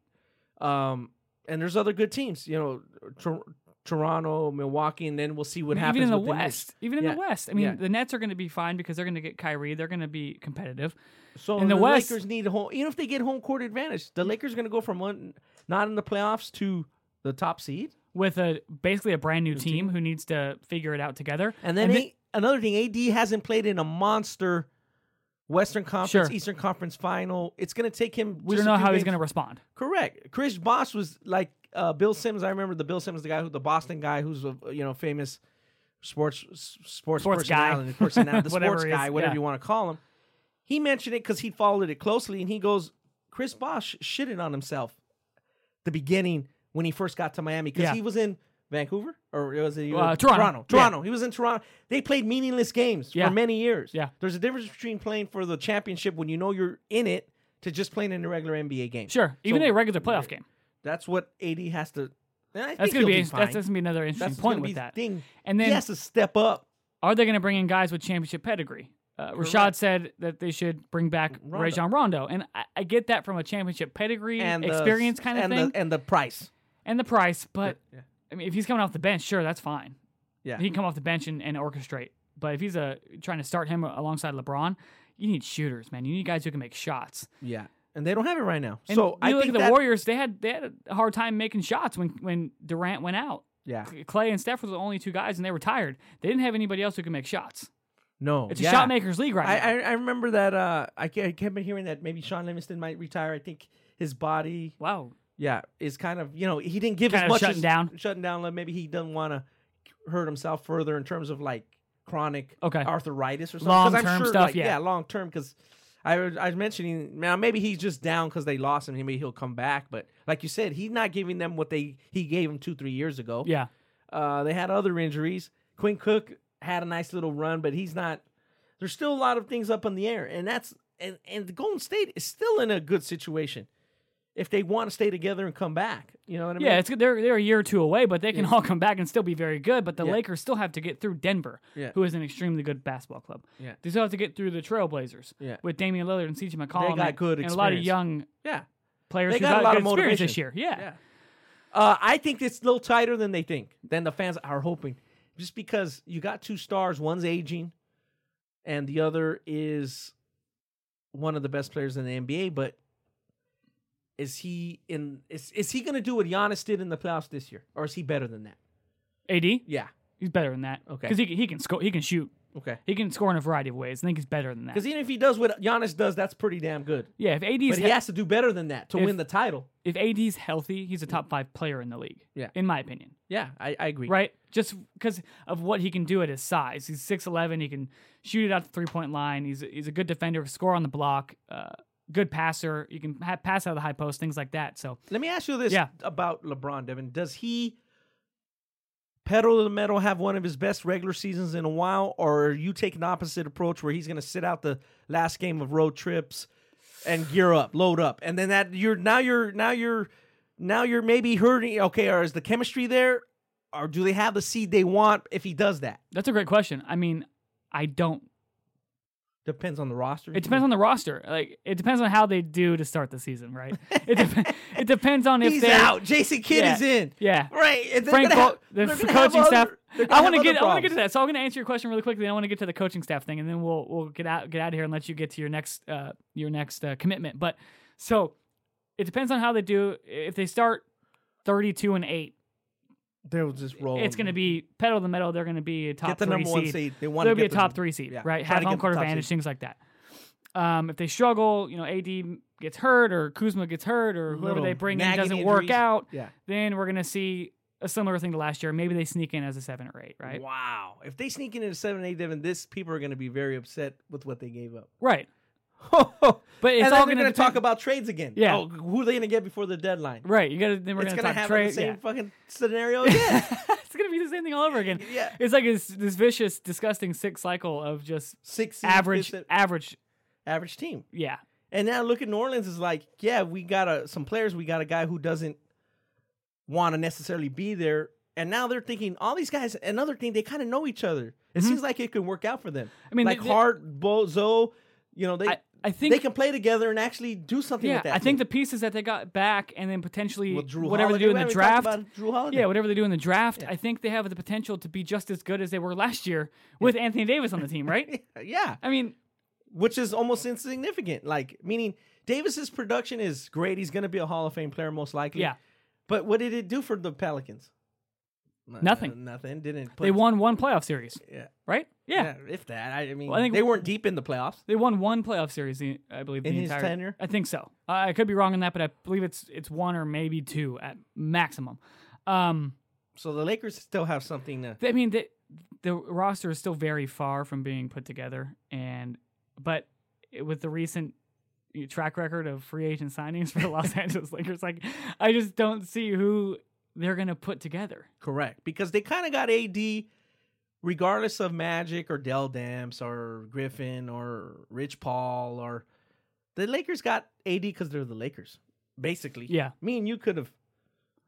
Um, and there's other good teams, you know, Tor- Toronto, Milwaukee, and then we'll see what I mean, happens even in the with the West, even in Yeah. the West. I mean, Yeah. the Nets are going to be fine because they're going to get Kyrie. They're going to be competitive. So In the the, West- Lakers need a home. Even if they get home court advantage, the Lakers are going to go from one not in the playoffs to the top seed. With a basically a brand new team who needs to figure it out together. And then A- another thing, AD hasn't played in a monster Western Conference, Sure. Eastern Conference final. It's going to take him. we don't know how he's going to respond. Correct. Chris Bosh was like uh, Bill Simmons. I remember the Bill Simmons, the guy who the Boston guy, who's a you know famous sports s- sports, Sports guy. personality, personality, the Whatever sports he is, guy, whatever yeah. you want to call him. He mentioned it because he followed it closely, and he goes, Chris Bosh shitted on himself the beginning when he first got to Miami because Yeah. he was in Vancouver or was it Uh, Toronto. Toronto. Yeah. He was in Toronto. They played meaningless games Yeah. for many years. Yeah. There's a difference between playing for the championship when you know you're in it to just playing in a regular NBA game. Sure, even So- a regular playoff game. That's what AD has to. That's going to be, be fine. that's, that's to be another interesting That's point with that. thing. And then he has to step up. Are they going to bring in guys with championship pedigree? Uh, Rashad said that they should bring back Rondo. Rajon Rondo, and I, I get that from a championship pedigree And the- experience kind of and thing, the, and the price. And the price. But Yeah. I mean, if he's coming off the bench, sure, that's fine. Yeah. he can come off the bench and, and orchestrate. But if he's a trying to start him alongside LeBron, you need shooters, man. You need guys who can make shots. Yeah. And they don't have it right now. And so you I look think at the Warriors; they had they had a hard time making shots when when Durant went out. Yeah. Klay and Steph were the only two guys, and they were tired. They didn't have anybody else who could make shots. No. It's a yeah. shot makers league right I, now. I I remember that. Uh, I kept hearing that maybe Shaun Livingston might retire. I think his body, wow, yeah, is kind of you know he didn't give Kind as of much shutting as, down. shutting down. Like maybe he doesn't want to hurt himself further in terms of like chronic Okay. arthritis or something. 'Cause I'm Long-term sure, stuff, like, yeah. long term because. I was, I was mentioning now maybe he's just down because they lost him. Maybe he'll come back, but like you said, he's not giving them what they he gave them two three years ago. yeah. Uh, they had other injuries. Quinn Cook had a nice little run, but he's not. There's still a lot of things up in the air, and that's and and the Golden State is still in a good situation if they want to stay together and come back. You know what I mean? Yeah, it's. They're they're a year or two away, but they can Yeah. all come back and still be very good. But the Yeah. Lakers still have to get through Denver, Yeah. who is an extremely good basketball club. Yeah. They still have to get through the Trailblazers Yeah. with Damian Lillard and CJ McCollum. got and, good and a lot of young yeah, players They who got a lot good of experience this year. Yeah. yeah. Uh, I think it's a little tighter than they think, than the fans are hoping, just because you got two stars. One's aging, and the other is one of the best players in the NBA. But is he in? Is is he going to do what Giannis did in the playoffs this year, or is he better than that? AD, Yeah. he's better than that. Okay. because he can- he can score, he can shoot, Okay. he can score in a variety of ways. I think he's better than that. Because even if he does what Giannis does, that's pretty damn good. Yeah, if AD's But he he- has to do better than that to If- win the title. if AD's healthy, he's a top five player in the league. Yeah. in my opinion. Yeah, I, I agree. right? Just because of what he can do at his size. He's six eleven. He can shoot it out the three point line. He's he's a good defender, score on the block, uh, good passer. You can ha- pass out of the high post, things like that. So Let me ask you this Yeah. about LeBron, Devin. Does he pedal to the metal have one of his best regular seasons in a while, or are you taking the opposite approach where he's going to sit out the last game of road trips and gear up, load up, and then that you're now you're now you're now you're maybe hurting. Okay, or is the chemistry there, or do they have the seed they want if he does that? that's a great question. I mean, I don't. Depends on the roster. It depends on the roster. Like it depends on how they do to start the season, right? It depends. it depends on if He's they out. Jason Kidd Yeah. is in. Yeah. Right. they're Frank, have- the they're f- gonna have coaching staff. other- I want to get. I want to get to that. So I'm going to answer your question really quickly. I want to get to the coaching staff thing, and then we'll we'll get out get out of here and let you get to your next uh, your next uh, commitment. But so it depends on how they do. If they start 32 and eight, They'll just roll. it's going to be pedal to the metal. They're going to be a top get the three number one seed. seed. They want They'll to be a get the top three seed, yeah, right? try Have to home get court top advantage, seed. things like that. Um, if they struggle, you know, AD gets hurt or Kuzma gets hurt or whoever Little they bring in nagging doesn't work injuries. out, Yeah. then we're going to see a similar thing to last year. Maybe they sneak in as a seven or eight, right? Wow. If they sneak in at a seven eight, Devin, this people are going to be very upset with what they gave up. Right. But But it's and all going to talk about trades again. Yeah. Oh, who are they going to get before the deadline? Right. You got to. Then we're going to going to talk trade. the same yeah. fucking scenario again. it's going to be the same thing all over again. yeah. It's like this, this vicious, disgusting sick cycle of just Six average, average. average team. Yeah. And now look at New Orleans is like, yeah, we got a, some players. We got a guy who doesn't want to necessarily be there. And now they're thinking all these guys. Another thing, they kind of know each other. It seems like it could work out for them. Mm-hmm. I mean, like they- Hart, Bo, Zoe, you know, they I, I think they can play together and actually do something Yeah, with that. I think the pieces that they got back, and then potentially whatever Holiday, they do in the draft. Drew Yeah, whatever they do in the draft, I think they have the potential to be just as good as they were last year with Anthony Davis on the team, right? yeah, I mean, which is almost insignificant. Like meaning Davis's production is great. He's going to be a Hall of Fame player most likely. yeah, But what did it do for the Pelicans? Uh, Nothing. nothing. Didn't. Put, they won one playoff series, Yeah. right? Yeah, If that, I, I mean, Well, I think- they weren't deep in the playoffs. they won one playoff series, the- I believe, In the his entire tenure? I think so. Uh, I could be wrong on that, but I believe it's it's one or maybe two at maximum. Um, So the Lakers still have something to. I mean, the the roster is still very far from being put together, and but with the recent track record of free agent signings for the Los Angeles Lakers, like I just don't see who they're gonna put together. Correct, because they kind of got AD, regardless of Magic or Dell Damps or Griffin or Rich Paul or the Lakers got AD because they're the Lakers, basically. Yeah. me and you could have.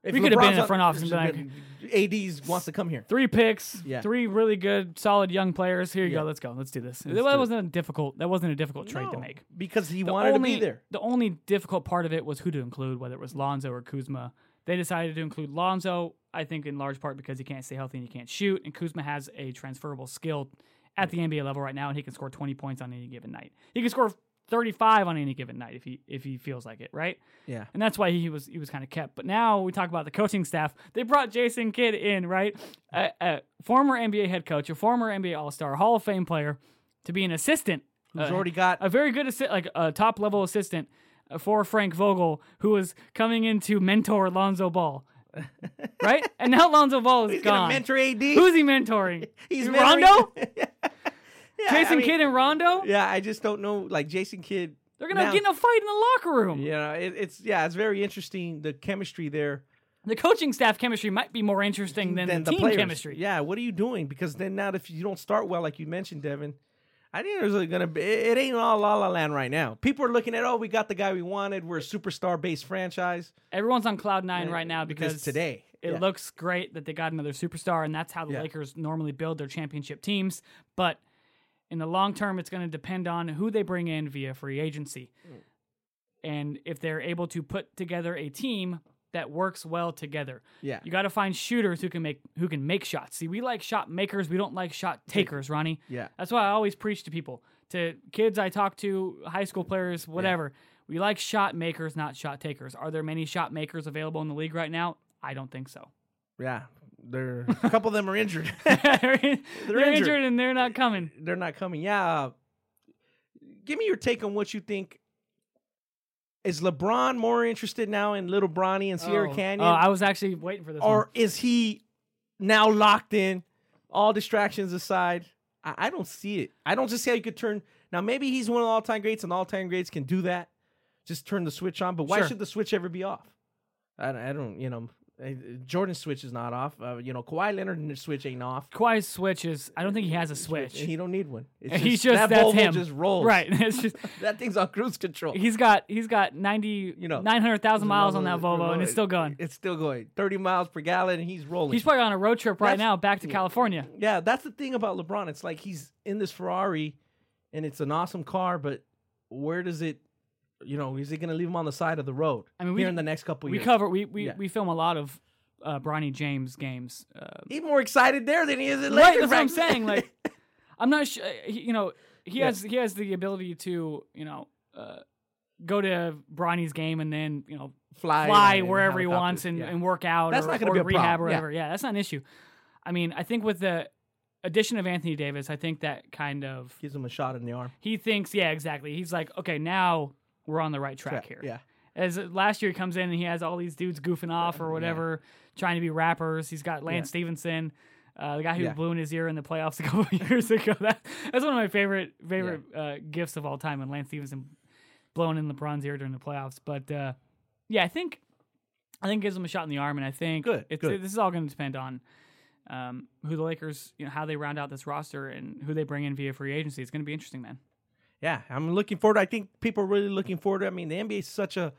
if We could have been in the front office and been AD's wants to come here. Three picks, Yeah. three really good, solid young players. Here you Yeah. go. Let's go. Let's do this. Let's that do wasn't a difficult. That wasn't a difficult trade to make. because he The wanted only, to be there. The only difficult part of it was who to include, whether it was Lonzo or Kuzma. They decided to include Lonzo, I think, in large part because he can't stay healthy and he can't shoot, and Kuzma has a transferable skill at the NBA level right now, and he can score 20 points on any given night. He can score 35 on any given night if he if he feels like it, right? Yeah, And that's why he was he was kind of kept. But now we talk about the coaching staff. They brought Jason Kidd in, right? A, a former NBA head coach, a former NBA All Star, Hall of Fame player, to be an assistant. who's uh, already got a very good assi- like a top level assistant for Frank Vogel, who was coming in to mentor Lonzo Ball, right? And now Lonzo Ball is He's gone. mentor AD. Who's he mentoring? He's Rondo, Yeah, Jason I mean, Kidd, and Rondo. Yeah, I just don't know. Like Jason Kidd, They're gonna now- get in a fight in the locker room. you know, it, it's yeah, it's very interesting the chemistry there. The coaching staff chemistry might be more interesting than, the, team players. chemistry. Yeah, what are you doing? Because then now, if you don't start well, like you mentioned, Devin, I think there's gonna be. It ain't all la la land right now. People are looking at, oh, we got the guy we wanted. We're a superstar based franchise. Everyone's on cloud nine right now because, today it yeah. looks great that they got another superstar, and that's how the Yeah. Lakers normally build their championship teams. But in the long term, it's going to depend on who they bring in via free agency, Mm. and if they're able to put together a team that works well together. Yeah, You got to find shooters who can make who can make shots. See, we like shot makers, we don't like shot takers, Ronnie. yeah, That's why I always preach to people, to kids I talk to, high school players, whatever. We like shot makers, not shot takers. Are there many shot makers available in the league right now? I don't think so. Yeah, they're a couple of them are injured. they're, in- they're injured. injured. and they're not coming. they're not coming. Yeah. uh, Give me your take on what you think. Is LeBron more interested now in Little Bronny and Sierra Oh, oh Canyon? Oh, I was actually waiting for this. or one. is he now locked in? All distractions aside, I, I don't see it. I don't just see how you could turn. Now, maybe he's one of the all time greats, and all time greats can do that. Just turn the switch on. But why Sure. should the switch ever be off? I, I don't, you know, Jordan's switch is not off. Uh, you know, Kawhi Leonard's switch ain't off. Kawhi's switch is. I don't think he has a switch. He don't need one. It's He's just that that's Volvo him. just rolls. Right. It's just that thing's on cruise control. he's got he's got ninety You know, nine hundred thousand miles on that Volvo and it's still going. It's still going. Thirty miles per gallon, and he's rolling. He's probably on a road trip right That's- now back to California. Yeah, that's the thing about LeBron. It's like he's in this Ferrari, and it's an awesome car, but where does it? You know, is he going to leave him on the side of the road? I mean, we- here in the next couple We years, cover we we, Yeah. we film a lot of uh, Bronny James games. Uh, he's more excited there than he is at right, Lakers. that's what I'm saying. Like, I'm not sure. You know, he Yeah. has he has the ability to you know uh, go to Bronny's game and then you know fly, fly in a wherever he wants and, Yeah. and work out That's or, not gonna be a rehab problem, or yeah. whatever. Yeah. that's not an issue. I mean, I think with the addition of Anthony Davis, I think that kind of gives him a shot in the arm. he thinks, yeah, exactly. He's like, okay, now we're on the right track here. Yeah, As last year he comes in and he has all these dudes goofing off or whatever, trying to be rappers. He's got Lance Yeah. Stevenson, uh, the guy who Yeah. blew in his ear in the playoffs a couple of years ago. That, that's one of my favorite favorite uh, gifts of all time when Lance Stephenson blowing in LeBron's ear during the playoffs. But uh, yeah, I think I think it gives him a shot in the arm, and I think Good, It's, good. this is all going to depend on um, who the Lakers, you know, how they round out this roster and who they bring in via free agency. It's going to be interesting, man. Yeah. I'm looking forward. I think people are really looking forward. to it. I mean, the NBA is such a,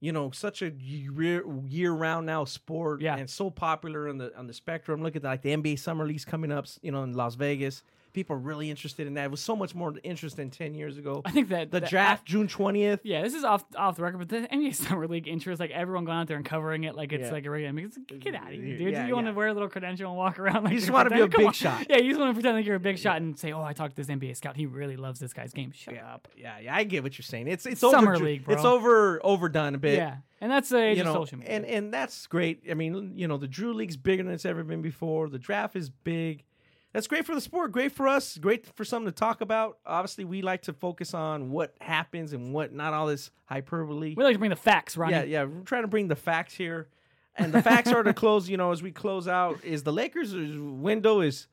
you know, such a year year round now sport. Yeah. and so popular on the on the spectrum. Look at like the NBA Summer League's coming up. You know, in Las Vegas. People are really interested in that. It was so much more interest than ten years ago. I think that The that- draft June twentieth. Yeah, this is off off the record, but the NBA Summer League interest, like everyone going out there and covering it, like it's Yeah. like a regular. I mean, it's- get out of here, dude! Yeah, you want to wear a little credential and walk around like You just wanna be a come big on. shot. Yeah, you just want to pretend like you're a big shot and say, "Oh, I talked to this NBA scout. He really loves this guy's game." Shut up. Yeah, yeah, I get what you're saying. It's it's Summer over, League, bro. It's over overdone a bit. Yeah, and that's the age you of know, social media. and and that's great. I mean, you know, the Drew League's bigger than it's ever been before. The draft is big. That's great for the sport. Great for us. Great for something to talk about. Obviously, we like to focus on what happens and what not all this hyperbole. we like to bring the facts, Ronnie. Yeah, yeah. We're trying to bring the facts here, and the facts are to close. You know, as we close out, is the Lakers' window is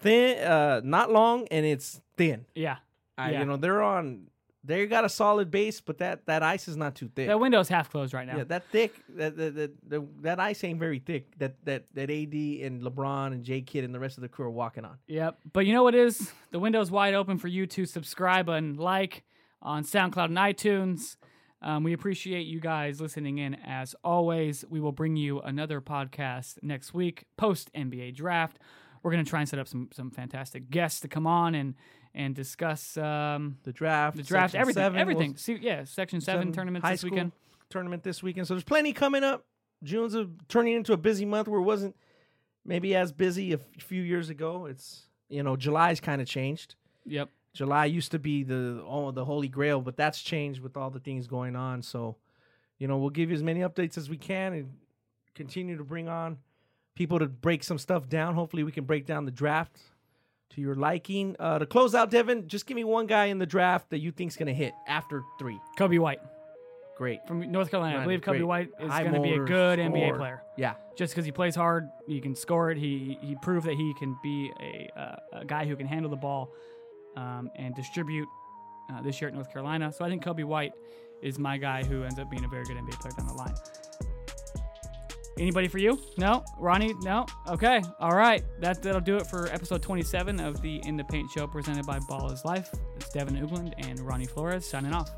thin, uh, not long, and it's thin. yeah. Uh, Yeah. You know, they're on. They got a solid base, but that that ice is not too thick. That window's half closed right now. Yeah, that thick, that that, that that that ice ain't very thick. That that that AD and LeBron and J Kidd and the rest of the crew are walking on. Yep. But you know what is? The window's wide open for you to subscribe and like on SoundCloud and iTunes. Um, we appreciate you guys listening in as always. We will bring you another podcast next week, post NBA draft. We're gonna try and set up some some fantastic guests to come on and and discuss um, The draft, the draft, Section everything, seven, everything. we'll- See, yeah, Section Seven, seven tournaments this weekend. Tournament this weekend. So there's plenty coming up. June's a, turning into a busy month where it wasn't maybe as busy a few years ago. It's you know July's kind of changed. Yep. July used to be the oh the holy grail, but that's changed with all the things going on. So, you know, we'll give you as many updates as we can and continue to bring on people to break some stuff down. Hopefully, we can break down the draft to your liking. Uh, to close out, Devin, just give me one guy in the draft that you think's gonna hit after three. Coby White Great. from North Carolina. I believe Kobe great. White is going to be a good NBA player. Yeah. just because he plays hard, he can score it. He he proved that he can be a, uh, a guy who can handle the ball um, and distribute uh, this year at North Carolina. So I think Coby White is my guy who ends up being a very good NBA player down the line. Anybody for you? No, Ronnie? No. Okay. All right. That that'll do it for episode 27 of the In the Paint show presented by Ball is Life. It's Devin Ugland and Ronnie Flores signing off.